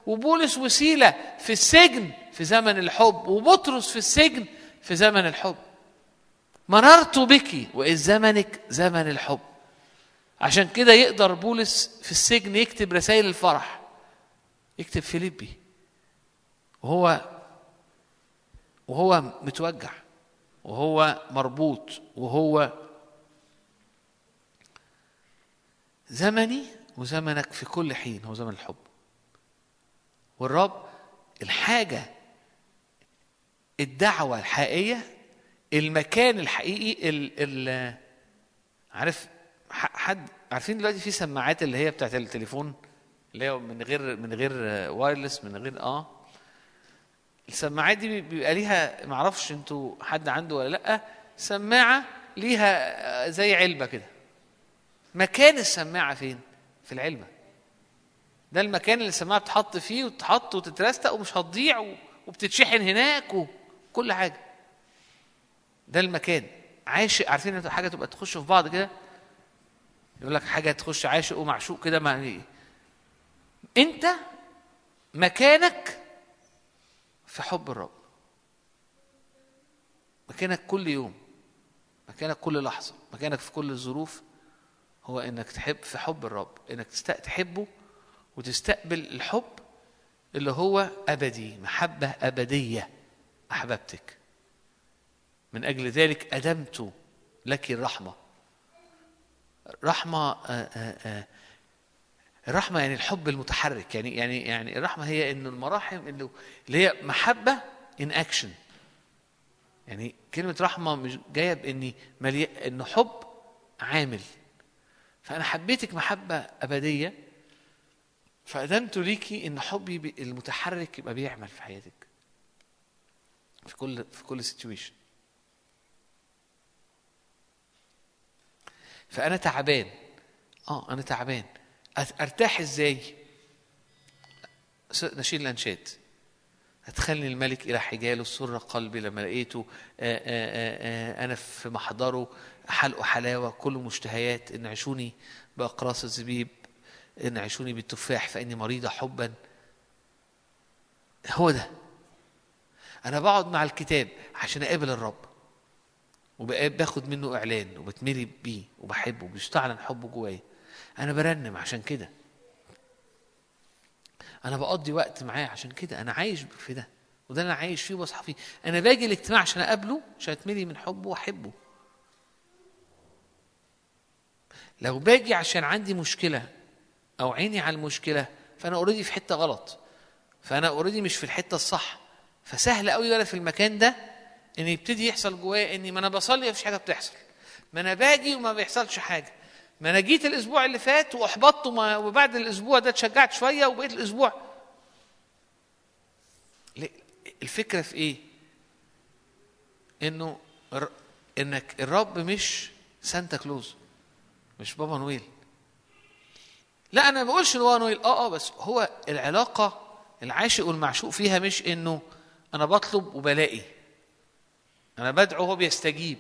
وبولس وسيلة في السجن في زمن الحب وبطرس في السجن في زمن الحب. مررت بك وإذ زمنك زمن الحب. عشان كده يقدر بولس في السجن يكتب رسائل الفرح. يكتب فيليبي. وهو وهو متوجع وهو مربوط وهو زمني وزمنك في كل حين هو زمن الحب. والرب الحاجة الدعوة الحقيقية المكان الحقيقي ال ال عارف حد عارفين دلوقتي في سماعات اللي هي بتاعت التليفون اللي هي من غير من غير وايرلس من غير آه. السماعات دي بيبقى ليها معرفش أنتوا حد عنده ولا لأ سماعة ليها زي علبة كده. مكان السماعة فين؟ في العلبة. ده المكان اللي السماعة بتحط فيه وتتحط وتترستق ومش هتضيع و- وبتتشحن هناك وكل حاجة. ده المكان. عاشق عارفين حاجة تبقى تخش في بعض كده؟ يقول لك حاجة تخش عاشق ومعشوق كده ما أنت مكانك في حب الرب. مكانك كل يوم. مكانك كل لحظة. مكانك في كل الظروف. هو إنك تحب في حب الرب. إنك تحبه وتستقبل الحب اللي هو أبدي محبة أبدية. أحببتك. من أجل ذلك أدمت لك الرحمة. رحمة آه، آه، آه، الرحمه يعني الحب المتحرك. يعني يعني يعني الرحمة هي انه المراحم اللي هي محبة in action يعني كلمة رحمة مش جاية بإني ملي... إنه حب عامل. فأنا حبيتك محبة أبدية فأدمت ليكي إن حبي بي- المتحرك يبقى بيعمل في حياتك. في كل في كل situation فأنا تعبان. آه أنا تعبان. أرتاح إزاي؟ نشيد الانشاد أدخلني الملك إلى حجاله سر قلبي لما لقيته. آآ آآ آآ أنا في محضره. حلقه حلاوة كله مشتهيات. إن عشوني بأقراص الزبيب. إن عشوني بالتفاح فإني مريضة حبا. هو ده. أنا بقعد مع الكتاب عشان أقابل الرب وباخد منه إعلان وبتملي بيه وبحبه وبيستعلن حبه جوايا. أنا برنم عشان كده. أنا بقضي وقت معاه عشان كده. أنا عايش في ده وده أنا عايش فيه وبصحى فيه. أنا باجي الاجتماع عشان أقابله عشان أتملي من حبه وأحبه. لو باجي عشان عندي مشكلة أو عيني على المشكلة فأنا already في حتة غلط. فأنا already مش في الحتة الصح. فسهل قوي وأنا في المكان ده إن يبتدي يحصل جوايا اني ما أنا بصلي مفيش حاجة بتحصل. ما أنا باجي وما بيحصلش حاجة. ما أنا جيت الأسبوع اللي فات وأحبطت وبعد الأسبوع ده اتشجعت شوية وبقيت الأسبوع؟ الفكرة في إيه؟ إنه إنك الرب مش Santa Claus مش بابا نويل. لا أنا ما بقولش إن هو نويل. آه آه بس هو العلاقة العاشق والمعشوق فيها مش إنه أنا بطلب وبلاقي. أنا بدعو وهو بيستجيب.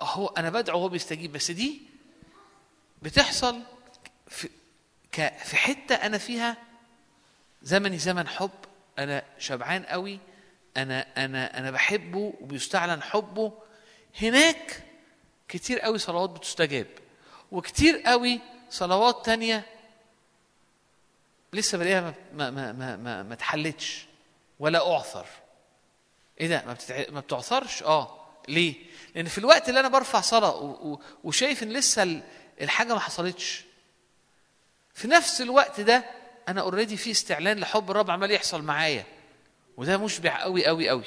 هو أنا بدعو وهو بيستجيب. بس دي بتحصل في في حتة أنا فيها زمني زمن حب. أنا شبعان قوي. أنا أنا أنا بحبه وبيستعلن حبه. هناك كتير قوي صلوات بتستجاب. وكتير قوي صلوات تانية لسه بلاقيها ما ما ما ما, ما, ما اتحلتش. ولا أعثر. إيه ده؟ ما, بتتع... ما بتعثرش؟ آه. ليه؟ لأن في الوقت اللي أنا برفع صلاة و... و... وشايف إن لسه ال- الحاجة ما حصلتش. في نفس الوقت ده أنا اوريدي في استعلان لحب الرب عمال يحصل معايا. وده مشبع قوي قوي قوي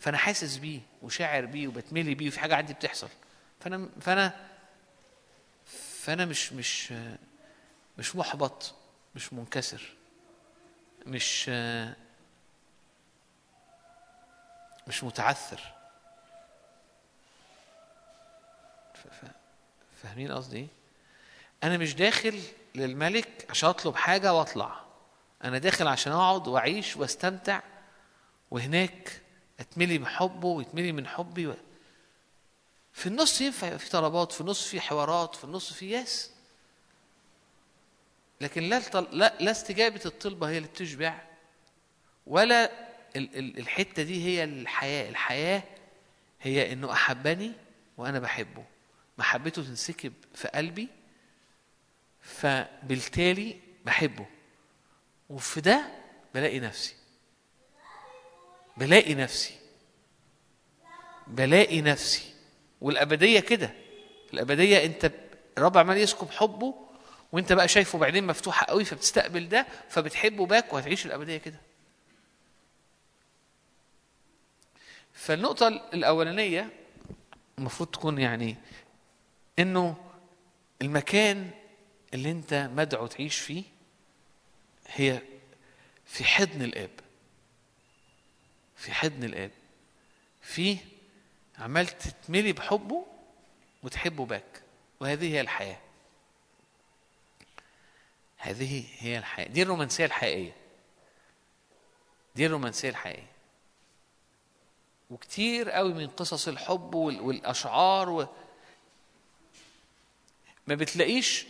فأنا حاسس بيه وشاعر بيه وبتملي بيه وفي حاجة عندي بتحصل. فأنا فأنا فأنا مش مش مش محبط مش منكسر مش مش متعثر. فاهمين قصدي إيه؟ أنا مش داخل للملك عشان أطلب حاجة وأطلع. أنا داخل عشان أقعد وأعيش وأستمتع وهناك أتملي بحبه ويتملي من حبي و... في النص ينفع يبقى في طلبات في النص في حوارات في النص في ياس. لكن. لا لا استجابة الطلبة هي اللي بتشبع ولا ال... ال... الحتة دي هي الحياة. الحياة هي إنه أحبني وأنا بحبه. محبته تنسكب في قلبي فبالتالي بحبه. وفي ده بلاقي نفسي. بلاقي نفسي. بلاقي نفسي. والأبدية كده. الأبدية أنت الرب عمال يسكب حبه وأنت بقى شايفه بعدين مفتوحة قوي فبتستقبل ده فبتحبه باك وهتعيش الأبدية كده. فالنقطة الأولانية المفروض تكون يعني إنه المكان اللي أنت مدعو تعيش فيه هي في حضن الآب. في حضن الآب. فيه عمال تتملي بحبه وتحبه back وهذه هي الحياة. هذه هي الحياة. دي الرومانسية الحقيقية. دي الرومانسية الحقيقية. وكتير قوي من قصص الحب وال- والأشعار و... ما بتلاقيش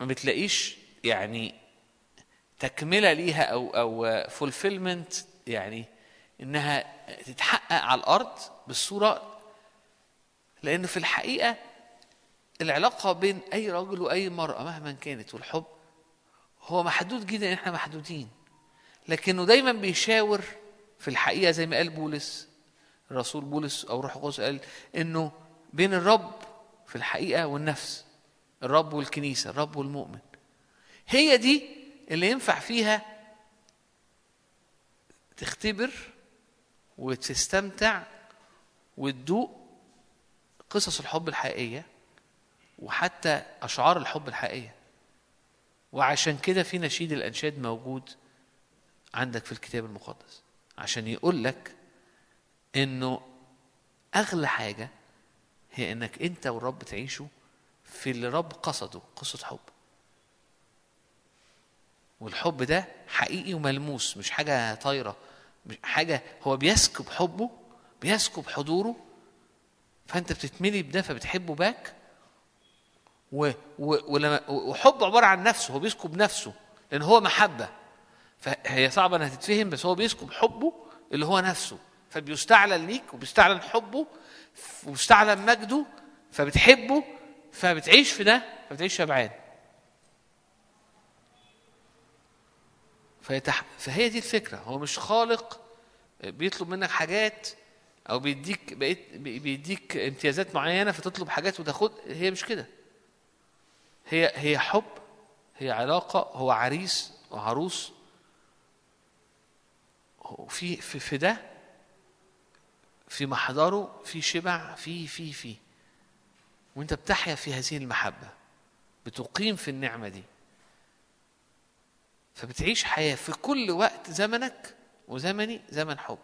ما بتلاقيش يعني تكملة ليها أو أو fulfillment يعني إنها تتحقق على الأرض بالصورة. لأن في الحقيقة العلاقة بين أي رجل وأي مرأة مهما كانت والحب هو محدود جدا إحنا محدودين. لكنه دايما بيشاور في الحقيقة زي ما قال بولس الرسول بولس أو روح القدس قال إنه بين الرب في الحقيقة والنفس الرب والكنيسة الرب والمؤمن. هي دي اللي ينفع فيها تختبر وتستمتع وتدوق قصص الحب الحقيقية وحتى أشعار الحب الحقيقية. وعشان كده في نشيد الأنشاد موجود عندك في الكتاب المقدس. عشان يقول لك إنه أغلى حاجة هي إنك أنت والرب تعيشوا في اللي رب قصده قصة حب. والحب ده حقيقي وملموس مش حاجة طايرة مش حاجة هو بيسكب حبه بيسكب حضوره فأنت بتتملي بده فبتحبه back و و ولما وحب عبارة عن نفسه هو بيسكب نفسه لأن هو محبة. فهي صعبة إنها تتفهم بس هو بيسكب حبه اللي هو نفسه. فبيستعلن ليك وبيستعلن حبه وبيستعلن مجده فبتحبه فبتعيش في ده فبتعيش شبعان فيتح... فهي دي الفكرة. هو مش خالق بيطلب منك حاجات أو بيديك بقيت بيديك امتيازات معينة فتطلب حاجات وتاخد هي مش كده. هي هي حب هي علاقة هو عريس وعروس. في في في ده في محضره في شبع في في في. وانت بتحيا في هذه المحبة بتقيم في النعمة دي. فبتعيش حياة في كل وقت زمنك وزمني زمن حب.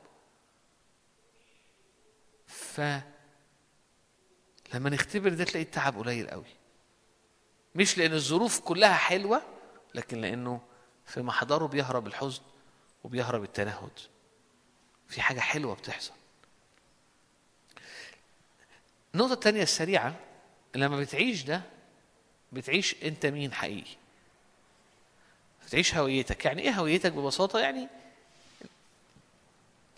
ف لما نختبر ده تلاقي التعب قليل قوي. مش لأن الظروف كلها حلوة لكن لأنه في محضره بيهرب الحزن وبيهرب التنهد. في حاجة حلوة بتحصل. النقطة الثانية السريعة لما بتعيش ده بتعيش أنت مين حقيقي؟ بتعيش هويتك. يعني إيه هويتك؟ ببساطة يعني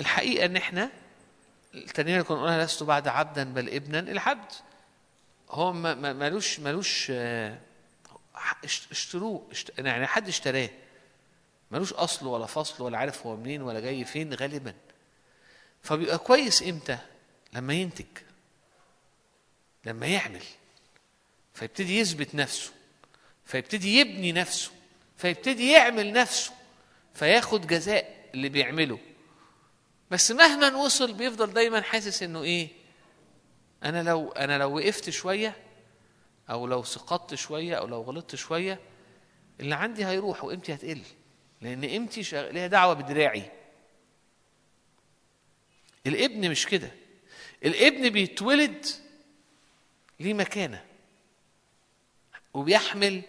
الحقيقة إن إحنا التانيين اللي كنا قلنا لست بعد عبدا بل ابنا العبد. هو ما- ما- ملوش ملوش آه، اشت- اشتروه اشت... يعني حد اشتراه. ملوش أصل ولا فصل ولا عارف هو منين ولا جاي فين غالبا. فبيبقى كويس إمتى؟ لما ينتج. لما يعمل فيبتدي يثبت نفسه فيبتدي يبني نفسه فيبتدي يعمل نفسه فياخد جزاء اللي بيعمله. بس مهما وصل بيفضل دايما حاسس إنه إيه؟ أنا لو أنا لو وقفت شوية أو لو سقطت شوية أو لو غلطت شوية اللي عندي هيروح وقيمتي هتقل لأن قيمتي شغ... ليها دعوة بدراعي. الابن مش كده. الابن بيتولد ليه مكانة؟ وبيحمل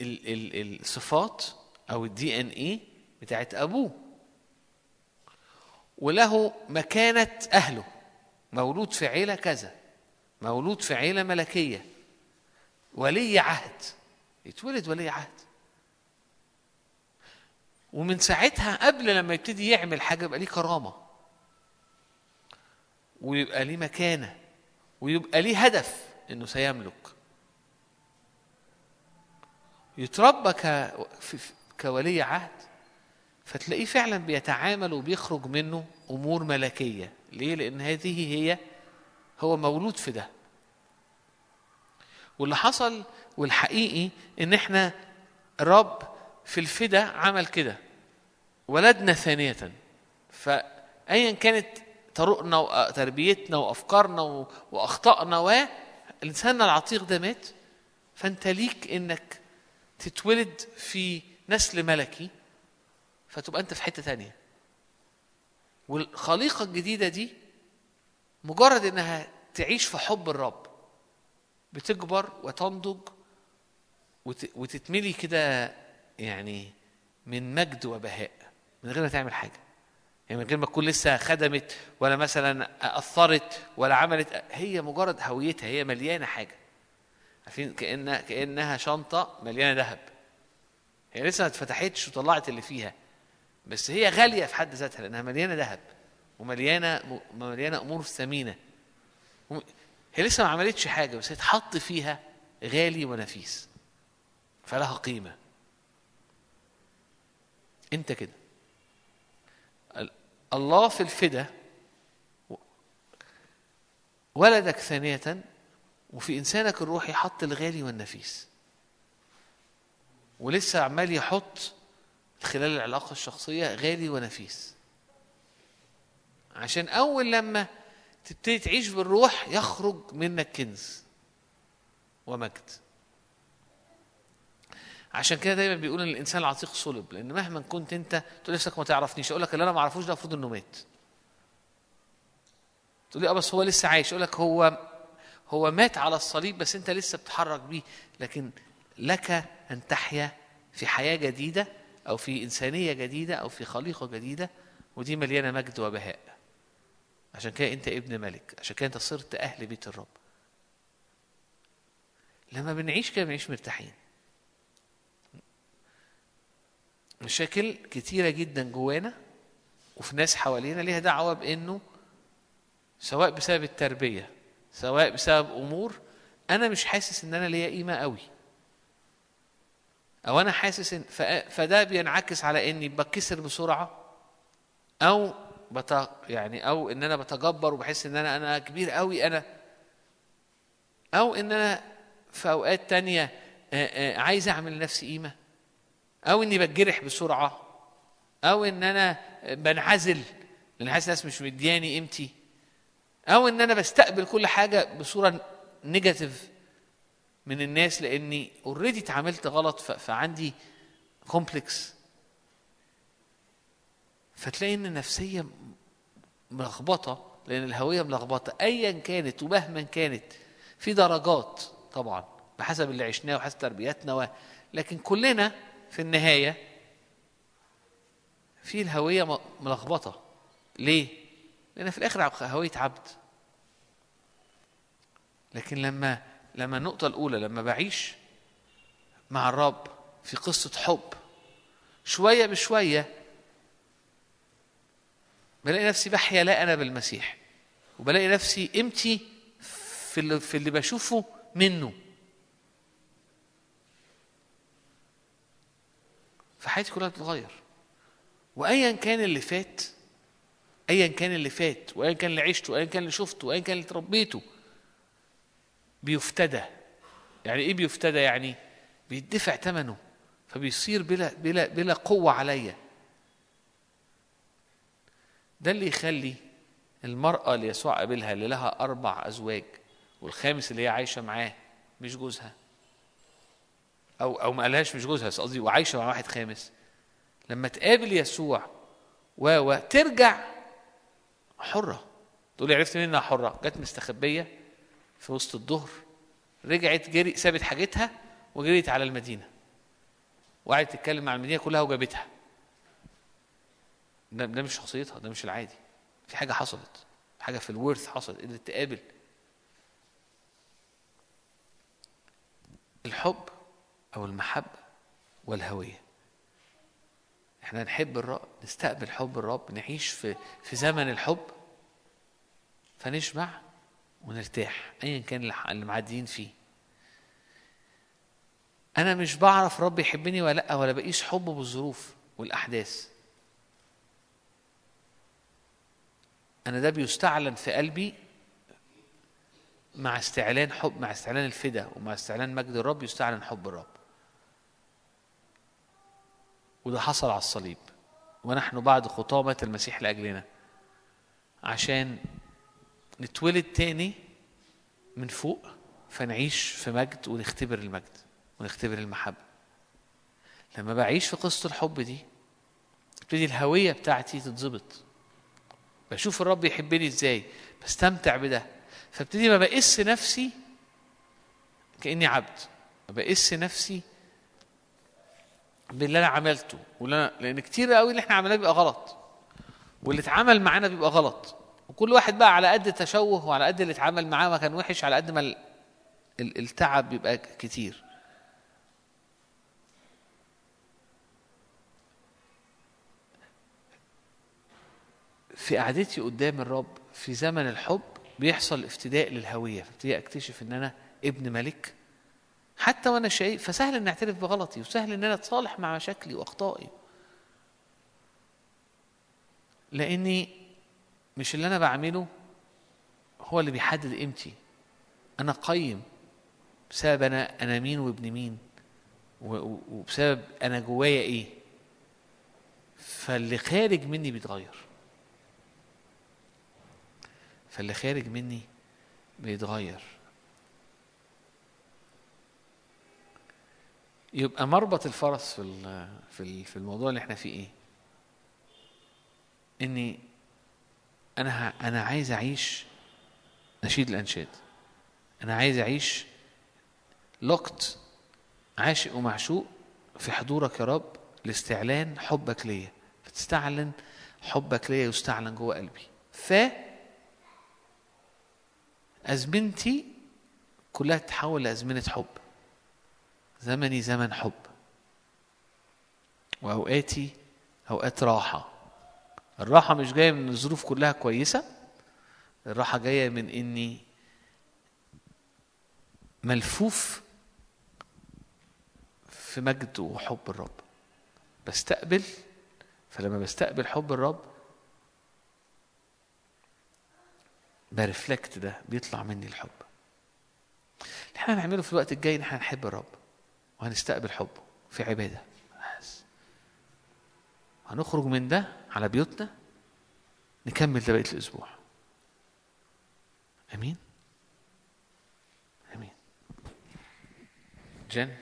ال... ال... الصفات أو الدي ان إيه بتاعت أبوه. وله مكانة أهله. مولود في عيلة كذا. مولود في عيلة ملكية. ولي عهد. يتولد ولي عهد. ومن ساعتها قبل لما يبتدي يعمل حاجة يبقى ليه كرامة. ويبقى ليه مكانة. ويبقى ليه هدف إنه سيملك. يتربى كولي عهد فتلاقيه فعلا بيتعامل وبيخرج منه أمور ملكية. ليه؟ لأن هذه هي هو مولود في ده. واللي حصل والحقيقي إن إحنا الرب في الفدا عمل كده. ولدنا ثانية. فأيا كانت طرقنا وتربيتنا وأفكارنا واخطائنا و الإنسان العتيق ده مات. فأنت ليك إنك تتولد في نسل ملكي فتبقى أنت في حتة تانية. والخليقة الجديدة دي مجرد إنها تعيش في حب الرب بتكبر وتنضج وت- وتتملي كده يعني من مجد وبهاء من غير ما تعمل حاجة. يعني من غير ما تكون لسه خدمت ولا مثلا أثرت ولا عملت هي مجرد هويتها هي مليانة حاجة. عارفين؟ كانها كأنها شنطة مليانة ذهب. هي لسه ما اتفتحتش وطلعت اللي فيها بس هي غالية في حد ذاتها لأنها مليانة ذهب ومليانة م- مليانة أمور ثمينه وم- هي لسه ما عملتش حاجة بس هي اتحط فيها غالي ونفيس. فلها قيمة. أنت كده. الله في الفدا ولدك ثانية وفي إنسانك الروحي حط الغالي والنفيس ولسه عمال يحط خلال العلاقة الشخصية غالي ونفيس عشان أول لما تبتدي تعيش بالروح يخرج منك كنز ومجد. عشان كده دايما بيقول إن الإنسان العتيق صلب لأن مهما كنت أنت تقول نفسك ما تعرفنيش. أقول لك اللي أنا ما أعرفوش ده المفروض إنه مات. تقول لي آه بس هو لسه عايش. أقول لك هو هو مات على الصليب بس أنت لسه بتتحرك بيه. لكن لك أن تحيا في حياة جديدة أو في إنسانية جديدة أو في خليقة جديدة ودي مليانة مجد وبهاء. عشان كده أنت ابن ملك. عشان كده أنت صرت أهل بيت الرب. لما بنعيش كده بنعيش مرتاحين. مشاكل كتيرة جدا جوانا وفي ناس حوالينا ليها دعوة بأنه سواء بسبب التربية سواء بسبب أمور أنا مش حاسس إن أنا ليا قيمة قوي. أو أنا حاسس إن فده بينعكس على إني بتكسر بسرعة أو بت يعني أو إن أنا بتجبر وبحس إن أنا أنا كبير قوي أنا. أو إن أنا في أوقات تانية عايز أعمل لنفسي قيمة. أو إني بتجرح بسرعة أو إن أنا بنعزل لأن حاسس الناس مش مدياني قيمتي أو إن أنا بستقبل كل حاجة بصورة negative من الناس لأني already اتعاملت غلط فعندي complex فتلاقي إن النفسية ملخبطة لأن الهوية ملخبطة ايا كانت ومهما كانت في درجات طبعا بحسب اللي عشناه وحسب تربيتنا و... لكن كلنا في النهاية في الهوية م- ملخبطة. ليه؟ لأن في الآخر عب- هوية عبد. لكن لما لما النقطة الأولى لما بعيش مع الرب في قصة حب شوية بشوية بلاقي نفسي بحيا لا أنا بالمسيح. وبلاقي نفسي قيمتي في اللي, في اللي بشوفه منه. فحياتي كلها بتتغير وايا كان اللي فات ايا كان اللي فات وايا كان اللي عشته وايا كان اللي شفته وايا كان اللي تربيته. بيفتدى. يعني إيه بيفتدى؟ يعني بيدفع ثمنه فبيصير بلا بلا بلا قوة عليا. ده اللي يخلي المرأة اللي يسوع قابلها اللي لها أربع أزواج والخامس اللي هي عايشة معاه مش جوزها. أو أو ما قالهاش مش جوزها بس قصدي وعايشة مع واحد خامس. لما تقابل يسوع و و ترجع حرة. تقول لي عرفت منين إنها حرة؟ جت مستخبية في وسط الظهر رجعت جري سابت حاجتها وجريت على المدينة. وقعدت تتكلم مع المدينة كلها وجابتها. ده, ده مش شخصيتها ده مش العادي. في حاجة حصلت حاجة في الورث حصلت قدرت تقابل. الحب أو المحبة والهوية. إحنا نحب الرب نستقبل حب الرب نعيش في في زمن الحب فنشبع ونرتاح ايا كان اللي معديين فيه. أنا مش بعرف رب يحبني ولا لأ ولا بقيس حبه بالظروف والأحداث. أنا ده بيستعلن في قلبي مع استعلان حب مع استعلان الفدا ومع استعلان مجد الرب يستعلن حب الرب. وده حصل على الصليب. ونحن بعد خطامة المسيح لأجلنا. عشان نتولد تاني من فوق فنعيش في مجد ونختبر المجد ونختبر المحبة. لما بعيش في قصة الحب دي تبتدي الهوية بتاعتي تتظبط. بشوف الرب يحبني إزاي بستمتع بده. فابتدي ما بقيس نفسي كأني عبد. ما بقيس نفسي باللي أنا عملته. واللي أنا لأن كتير قوي اللي إحنا عملناه بيبقى غلط. واللي اتعمل معانا بيبقى غلط. وكل واحد بقى على قد تشوه وعلى قد اللي اتعمل معاه ما كان وحش على قد ما ال- ال- التعب بيبقى كتير. في قعدتي قدام الرب في زمن الحب بيحصل افتداء للهوية. فابتدي أكتشف إن أنا ابن ملك. حتى وأنا شايف فسهل إن اعترف بغلطي وسهل إن أنا أتصالح مع مشاكلي وأخطائي. لأني مش اللي أنا بعمله هو اللي بيحدد قيمتي. أنا قيم بسبب أنا أنا مين وابن مين وبسبب أنا جوايا إيه. فاللي خارج مني بيتغير. فاللي خارج مني بيتغير. يبقى مربط الفرس في في في الموضوع اللي إحنا فيه إيه؟ إني أنا أنا عايز أعيش نشيد الأنشاد. أنا عايز أعيش لوكت عاشق ومعشوق في حضورك يا رب لاستعلان حبك ليا. فتستعلن حبك ليا يستعلن جوه قلبي. ف أزمنتي كلها تتحول لأزمنة حب. زمني زمن حب. وأوقاتي أوقات راحة. الراحة مش جاية من الظروف كلها كويسة الراحة جاية من إني ملفوف في مجد وحب الرب. بستقبل فلما بستقبل حب الرب برفلكت ده بيطلع مني الحب. اللي إحنا هنعمله في الوقت الجاي إن إحنا هنحب الرب. وهنستقبل حبه في عبادة. بس. هنخرج من ده على بيوتنا نكمل ده بقية الأسبوع. أمين؟ أمين. جن؟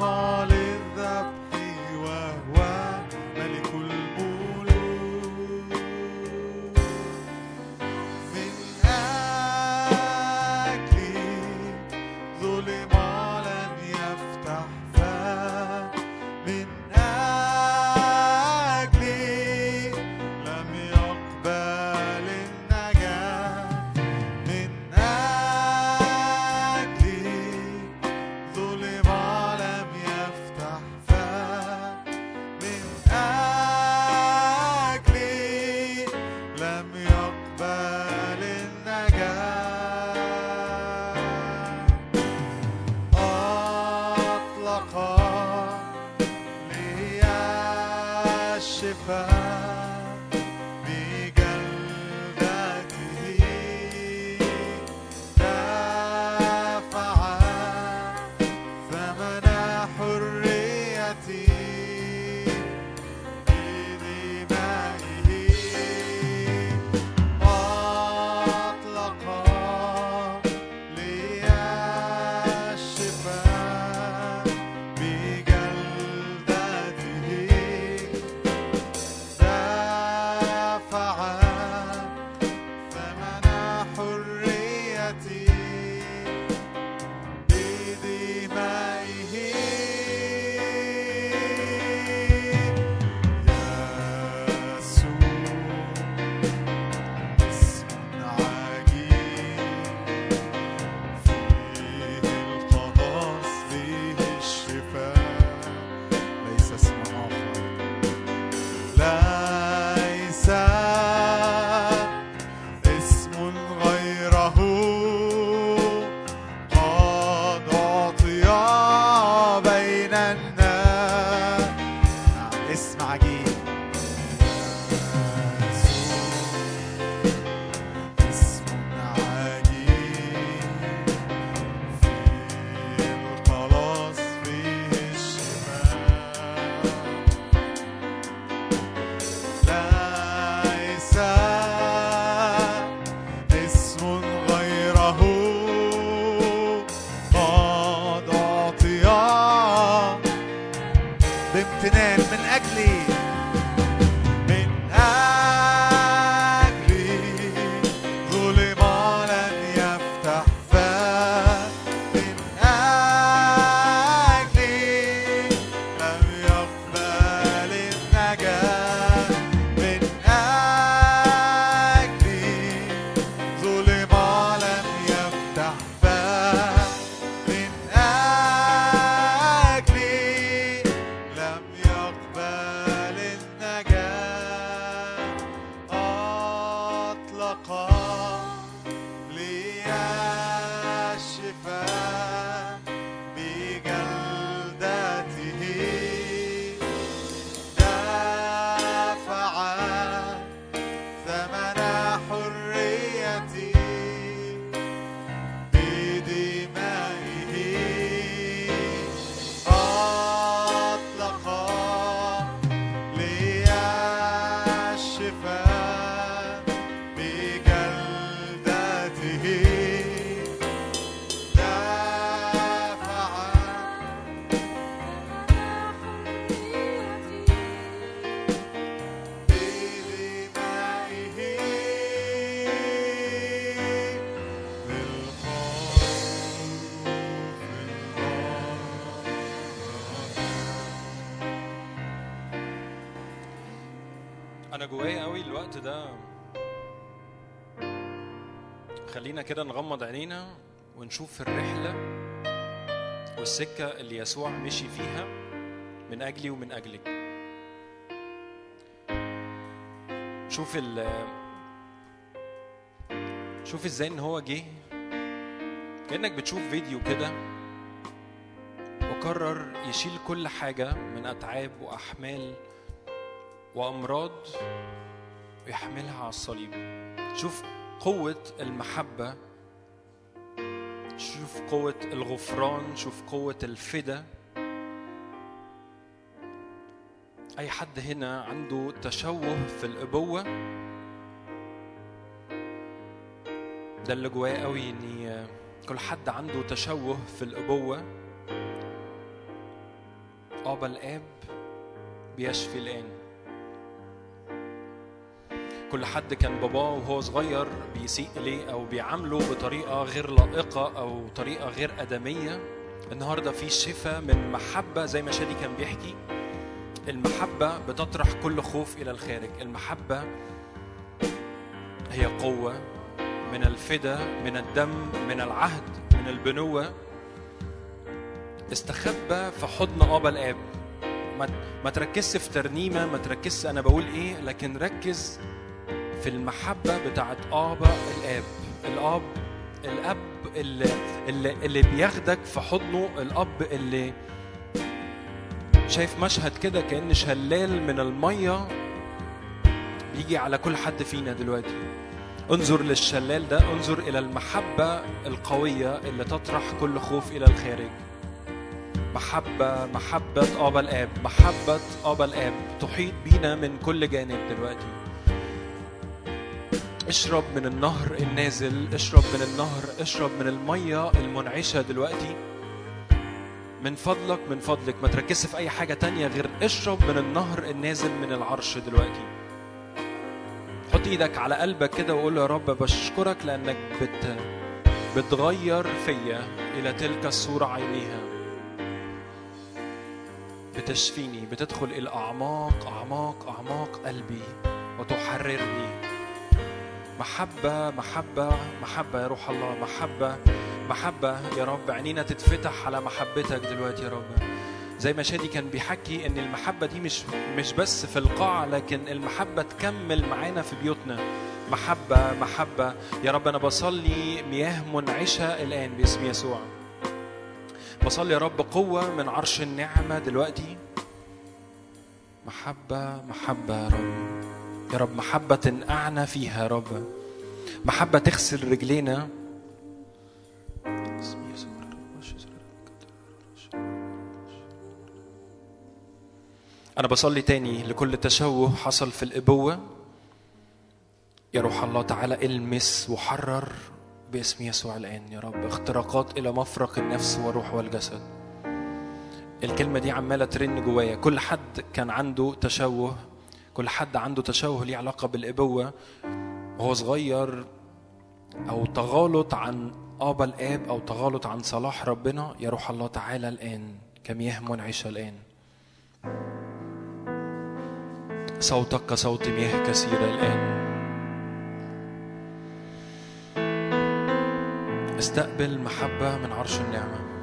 fall أنا جوايا قوي الوقت ده. خلينا كده نغمض عينينا ونشوف الرحلة والسكة اللي يسوع مشي فيها من أجلي ومن أجلك. شوف ال شوف إزاي إن هو جه. كأنك بتشوف فيديو كده وقرر يشيل كل حاجة من أتعاب وأحمال وأمراض ويحملها على الصليب. شوف قوة المحبة شوف قوة الغفران شوف قوة الفدا. أي حد هنا عنده تشوه في الأبوة؟ ده اللي جوايا قوي اني كل حد عنده تشوه في الأبوة. آبا الآب بيشفي الآن. كل حد كان باباه وهو صغير بيسيء إليه أو بيعامله بطريقة غير لائقة أو طريقة غير آدمية. النهاردة في شفاء من محبة زي ما شادي كان بيحكي. المحبة بتطرح كل خوف إلى الخارج. المحبة هي قوة من الفدا من الدم من العهد من البنوة. استخبى في حضن أبا الآب. ما تركزش في ترنيمة ما تركزش أنا بقول إيه لكن ركز في المحبة بتاعت آبا الآب. الآب الأب اللي, اللي, اللي بياخدك في حضنه الأب اللي شايف مشهد كده كأن شلال من المية بيجي على كل حد فينا دلوقتي. انظر للشلال ده انظر إلى المحبة القوية اللي تطرح كل خوف إلى الخارج. محبة محبة آبا الآب محبة آبا الآب تحيط بينا من كل جانب دلوقتي. اشرب من النهر النازل اشرب من النهر اشرب من المية المنعشة دلوقتي. من فضلك من فضلك. ما تركزش في أي حاجة تانية غير اشرب من النهر النازل من العرش دلوقتي. حط إيدك على قلبك كده وقول يا رب بشكرك لأنك بت بتغير فيا إلى تلك الصورة عينيها. بتشفيني بتدخل إلى أعماق أعماق أعماق قلبي وتحررني. محبة محبة محبة يا روح الله محبة محبة يا رب. عينينا تتفتح على محبتك دلوقتي يا رب. زي ما شادي كان بيحكي إن المحبة دي مش مش بس في القاعة لكن المحبة تكمل معانا في بيوتنا. محبة محبة. يا رب أنا بصلي مياه منعشة الآن باسم يسوع. بصلي يا رب قوة من عرش النعمة دلوقتي. محبة محبة يا رب. يا رب محبة تنقعنا فيها يا رب. محبة تغسل رجلينا. أنا بصلي تاني لكل تشوه حصل في الإبوة. يا روح الله تعالى المس وحرر باسم يسوع الآن يا رب. اختراقات إلى مفرق النفس والروح والجسد. الكلمة دي عمالة ترن جوايا. كل حد كان عنده تشوه كل حد عنده تشوه ليه علاقة بالإبوة. وهو صغير أو تغالط عن آبا الآب أو تغالط عن صلاح ربنا يا روح الله تعالى الآن كمياه منعشة الآن. صوتك كصوت مياه كثيرة الآن. استقبل محبة من عرش النعمة.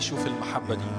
المحبة دي شوف المحبة دي.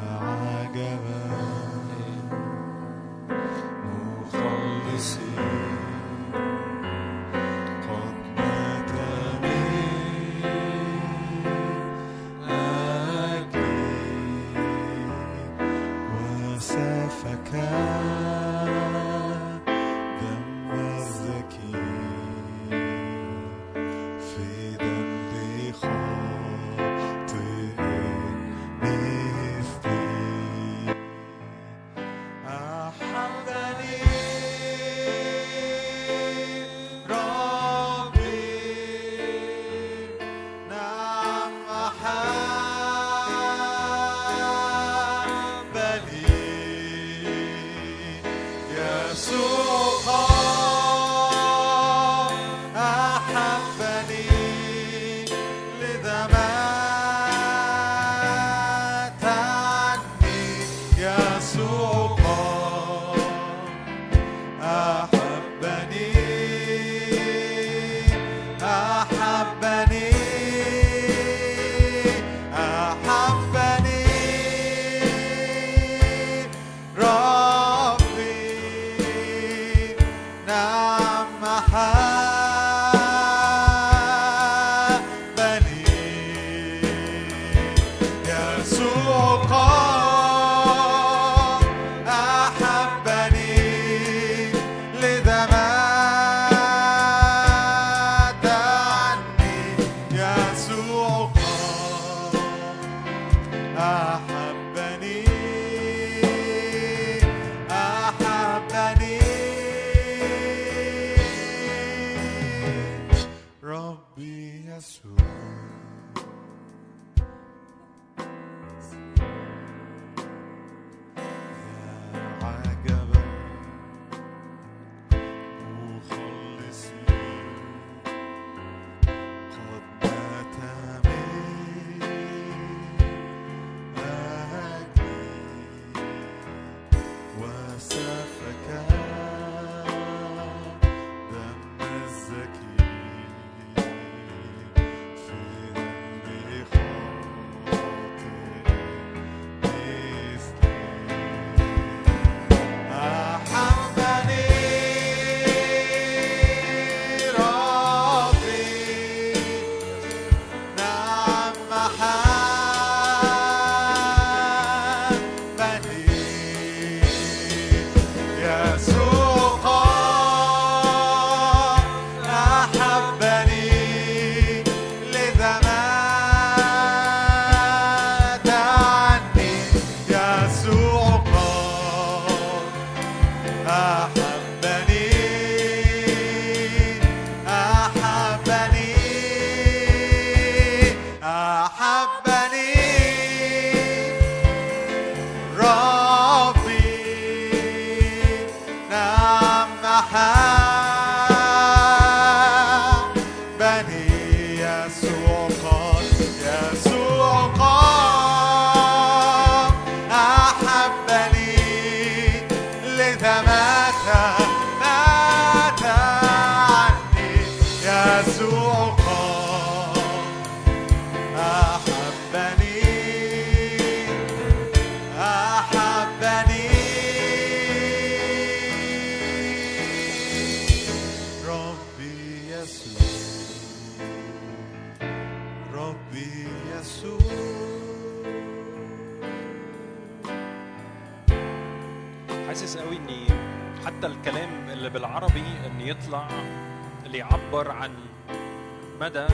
مدى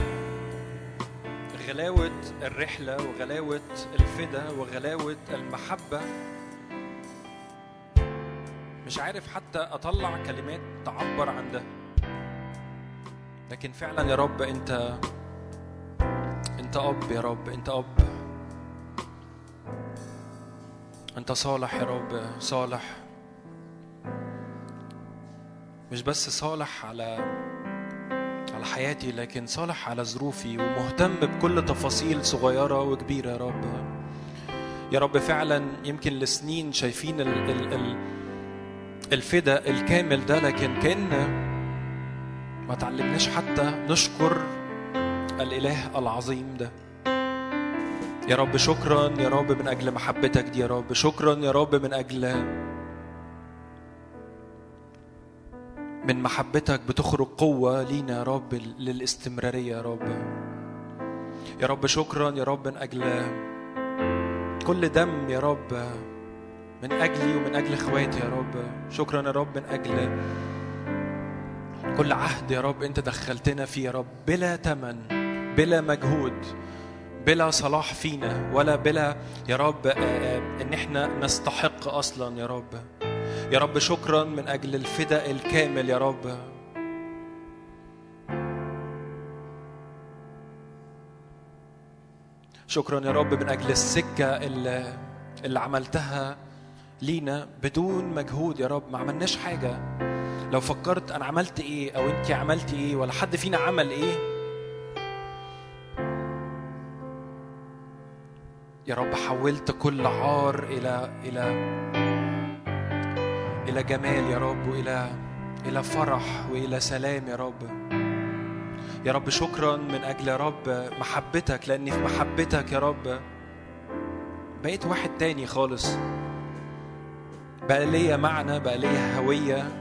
غلاوة الرحلة وغلاوة الفدا وغلاوة المحبة؟ مش عارف حتى أطلع كلمات تعبر عن ده. لكن فعلا يا رب أنت أنت أب يا رب أنت أب. أنت صالح يا رب صالح. مش بس صالح على حياتي لكن صالح على ظروفي ومهتم بكل تفاصيل صغيرة وكبيرة يا رب. يا رب فعلا يمكن لسنين شايفين ال ال ال الفدا الكامل ده لكن كأن ما تعلمناش حتى نشكر الإله العظيم ده. يا رب شكرا يا رب من أجل محبتك دي يا رب. شكرا يا رب من أجل من محبتك بتخرج قوة لينا يا رب للاستمرارية يا رب. يا رب شكرا يا رب من أجل كل دم يا رب من أجلي ومن أجل إخواتي يا رب. شكرا يا رب من أجل كل عهد يا رب أنت دخلتنا فيه يا رب بلا تمن بلا مجهود بلا صلاح فينا ولا بلا يا رب آه، آه، إن إحنا نستحق أصلا يا رب. يا رب شكرا من أجل الفداء الكامل يا رب. شكرا يا رب من أجل السكة اللي, اللي عملتها لينا بدون مجهود يا رب. ما عملناش حاجة. لو فكرت أنا عملت إيه أو أنت عملتي إيه ولا حد فينا عمل إيه. يا رب حولت كل عار إلى إلى إلى جمال يا رب وإلى إلى فرح وإلى سلام يا رب. يا رب شكرا من أجل يا رب محبتك لأني في محبتك يا رب بقيت واحد تاني خالص. بقى ليا معنى بقى ليا هوية.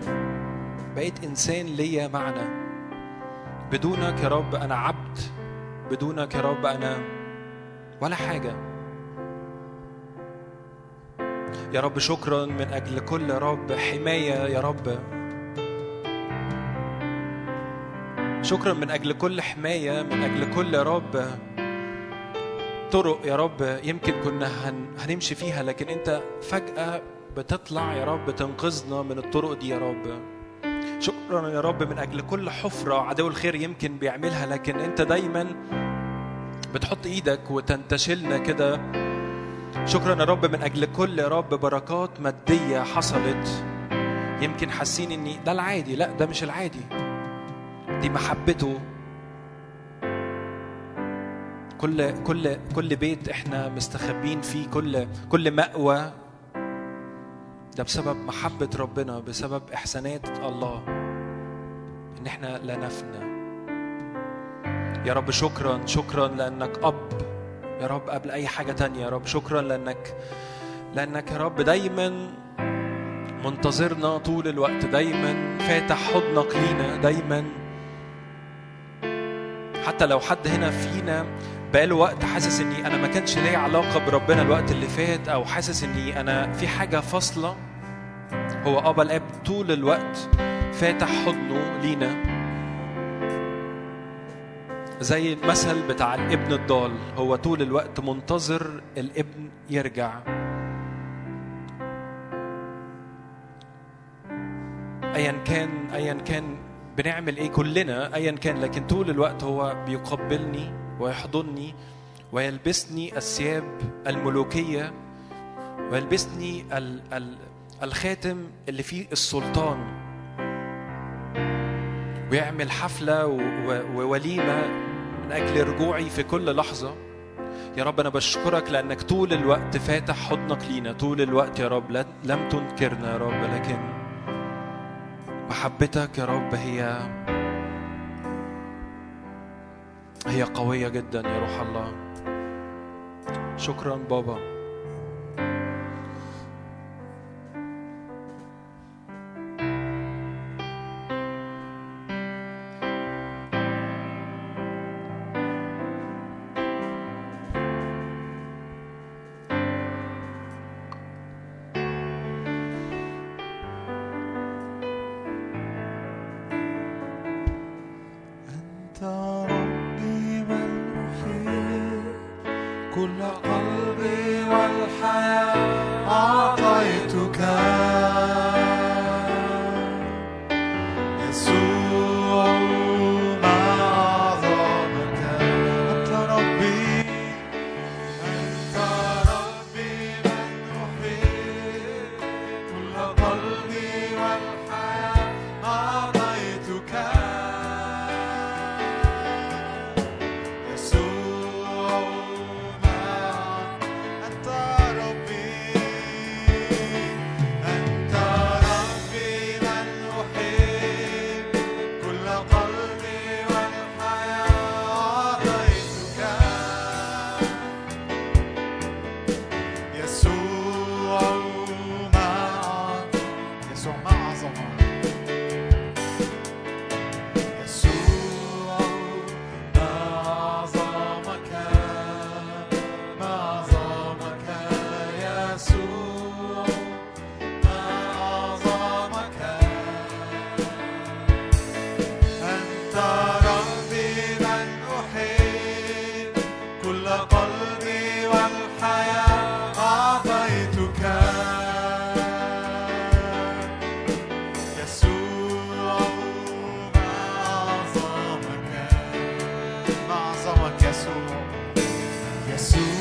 بقيت إنسان ليا معنى. بدونك يا رب أنا عبد بدونك يا رب أنا ولا حاجة. يا رب شكرا من أجل كل رب حماية يا رب. شكرا من أجل كل حماية من أجل كل رب. طرق يا رب يمكن كنا هن هنمشي فيها لكن أنت فجأة بتطلع يا رب تنقذنا من الطرق دي يا رب. شكرا يا رب من أجل كل حفرة عدو الخير يمكن بيعملها لكن أنت دايما بتحط إيدك وتنتشلنا كده. شكرا يا رب. من أجل كل يا رب بركات مادية حصلت. يمكن حاسين إني ده العادي. لا ده مش العادي. دي محبته. كل كل كل بيت إحنا مستخبين فيه كل كل مأوى. ده بسبب محبة ربنا بسبب إحسانات الله إن إحنا لا نفنى. يا رب شكرا شكرا لأنك أب. يا رب قبل أي حاجة تانية يا رب. شكرا لأنك لأنك يا رب دايما منتظرنا طول الوقت. دايما فاتح حضنك لينا. دايما حتى لو حد هنا فينا بقاله وقت حاسس إني أنا ما كانش ليا علاقة بربنا الوقت اللي فات أو حاسس إني أنا في حاجة فاصلة. هو أبا الأب طول الوقت فاتح حضنه لينا. زي المثل بتاع الابن الضال هو طول الوقت منتظر الابن يرجع. ايا كان ايا كان بنعمل إيه كلنا ايا كان لكن طول الوقت هو بيقبلني ويحضني ويلبسني الثياب الملوكية ويلبسني ال ال الخاتم اللي فيه السلطان. ويعمل حفلة و- و- ووليمة من أجل رجوعي في كل لحظة. يا رب أنا بشكرك لأنك طول الوقت فاتح حضنك لينا. طول الوقت يا رب. لم تنكرنا يا رب لكن محبتك يا رب هي هي قوية جدا يا روح الله. شكرا بابا. يسوع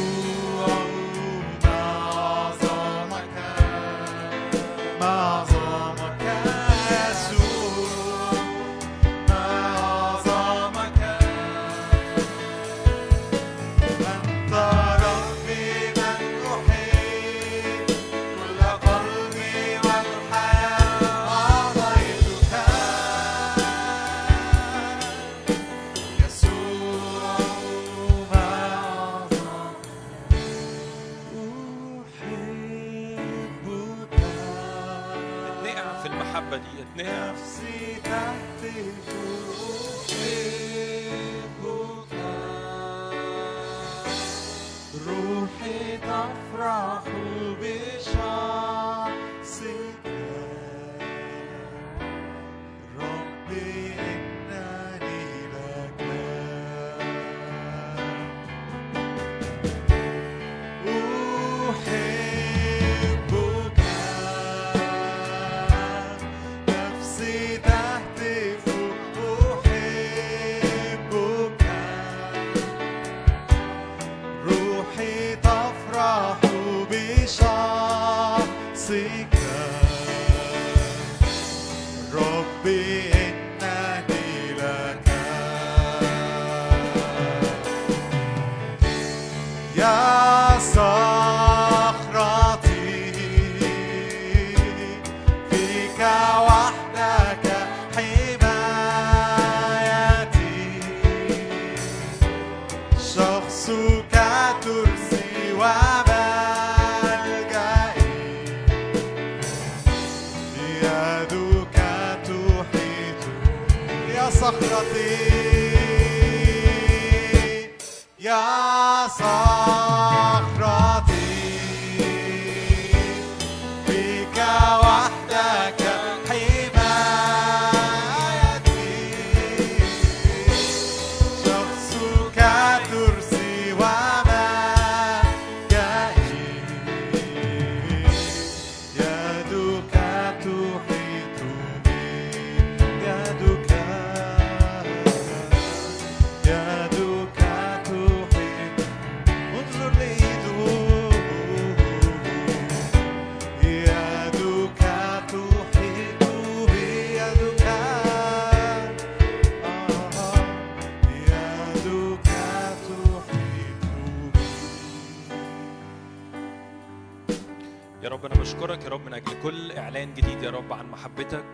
بشكرك يا رب من أجل كل إعلان جديد يا رب عن محبتك.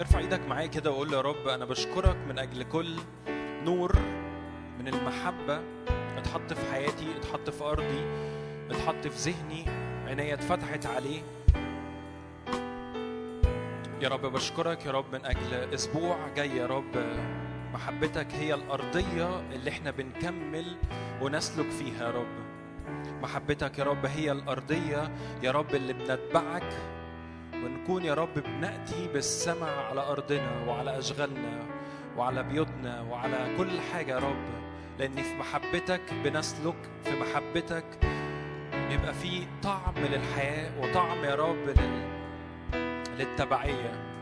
ارفع إيدك معايا كده وقول يا رب أنا بشكرك من أجل كل نور من المحبة اتحط في حياتي اتحط في أرضي اتحط في ذهني عينيا اتفتحت عليه. يا رب بشكرك يا رب من أجل أسبوع جاي يا رب. محبتك هي الأرضية اللي إحنا بنكمل ونسلك فيها يا رب. محبتك يا رب هي الأرضية يا رب اللي بنتبعك ونكون يا رب بنأتي بالسمع على أرضنا وعلى أشغالنا وعلى بيوتنا وعلى كل حاجة يا رب. لأن في محبتك بنسلك في محبتك بيبقى في طعم للحياة وطعم يا رب لل... للتبعية.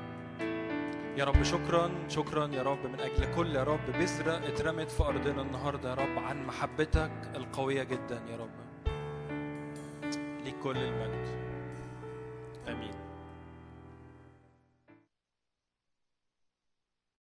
يا رب شكرا شكرا يا رب من أجل كل يا رب بذرة اترمت في أرضنا النهاردة يا رب عن محبتك القوية جدا يا رب. لكل المجد. آمين.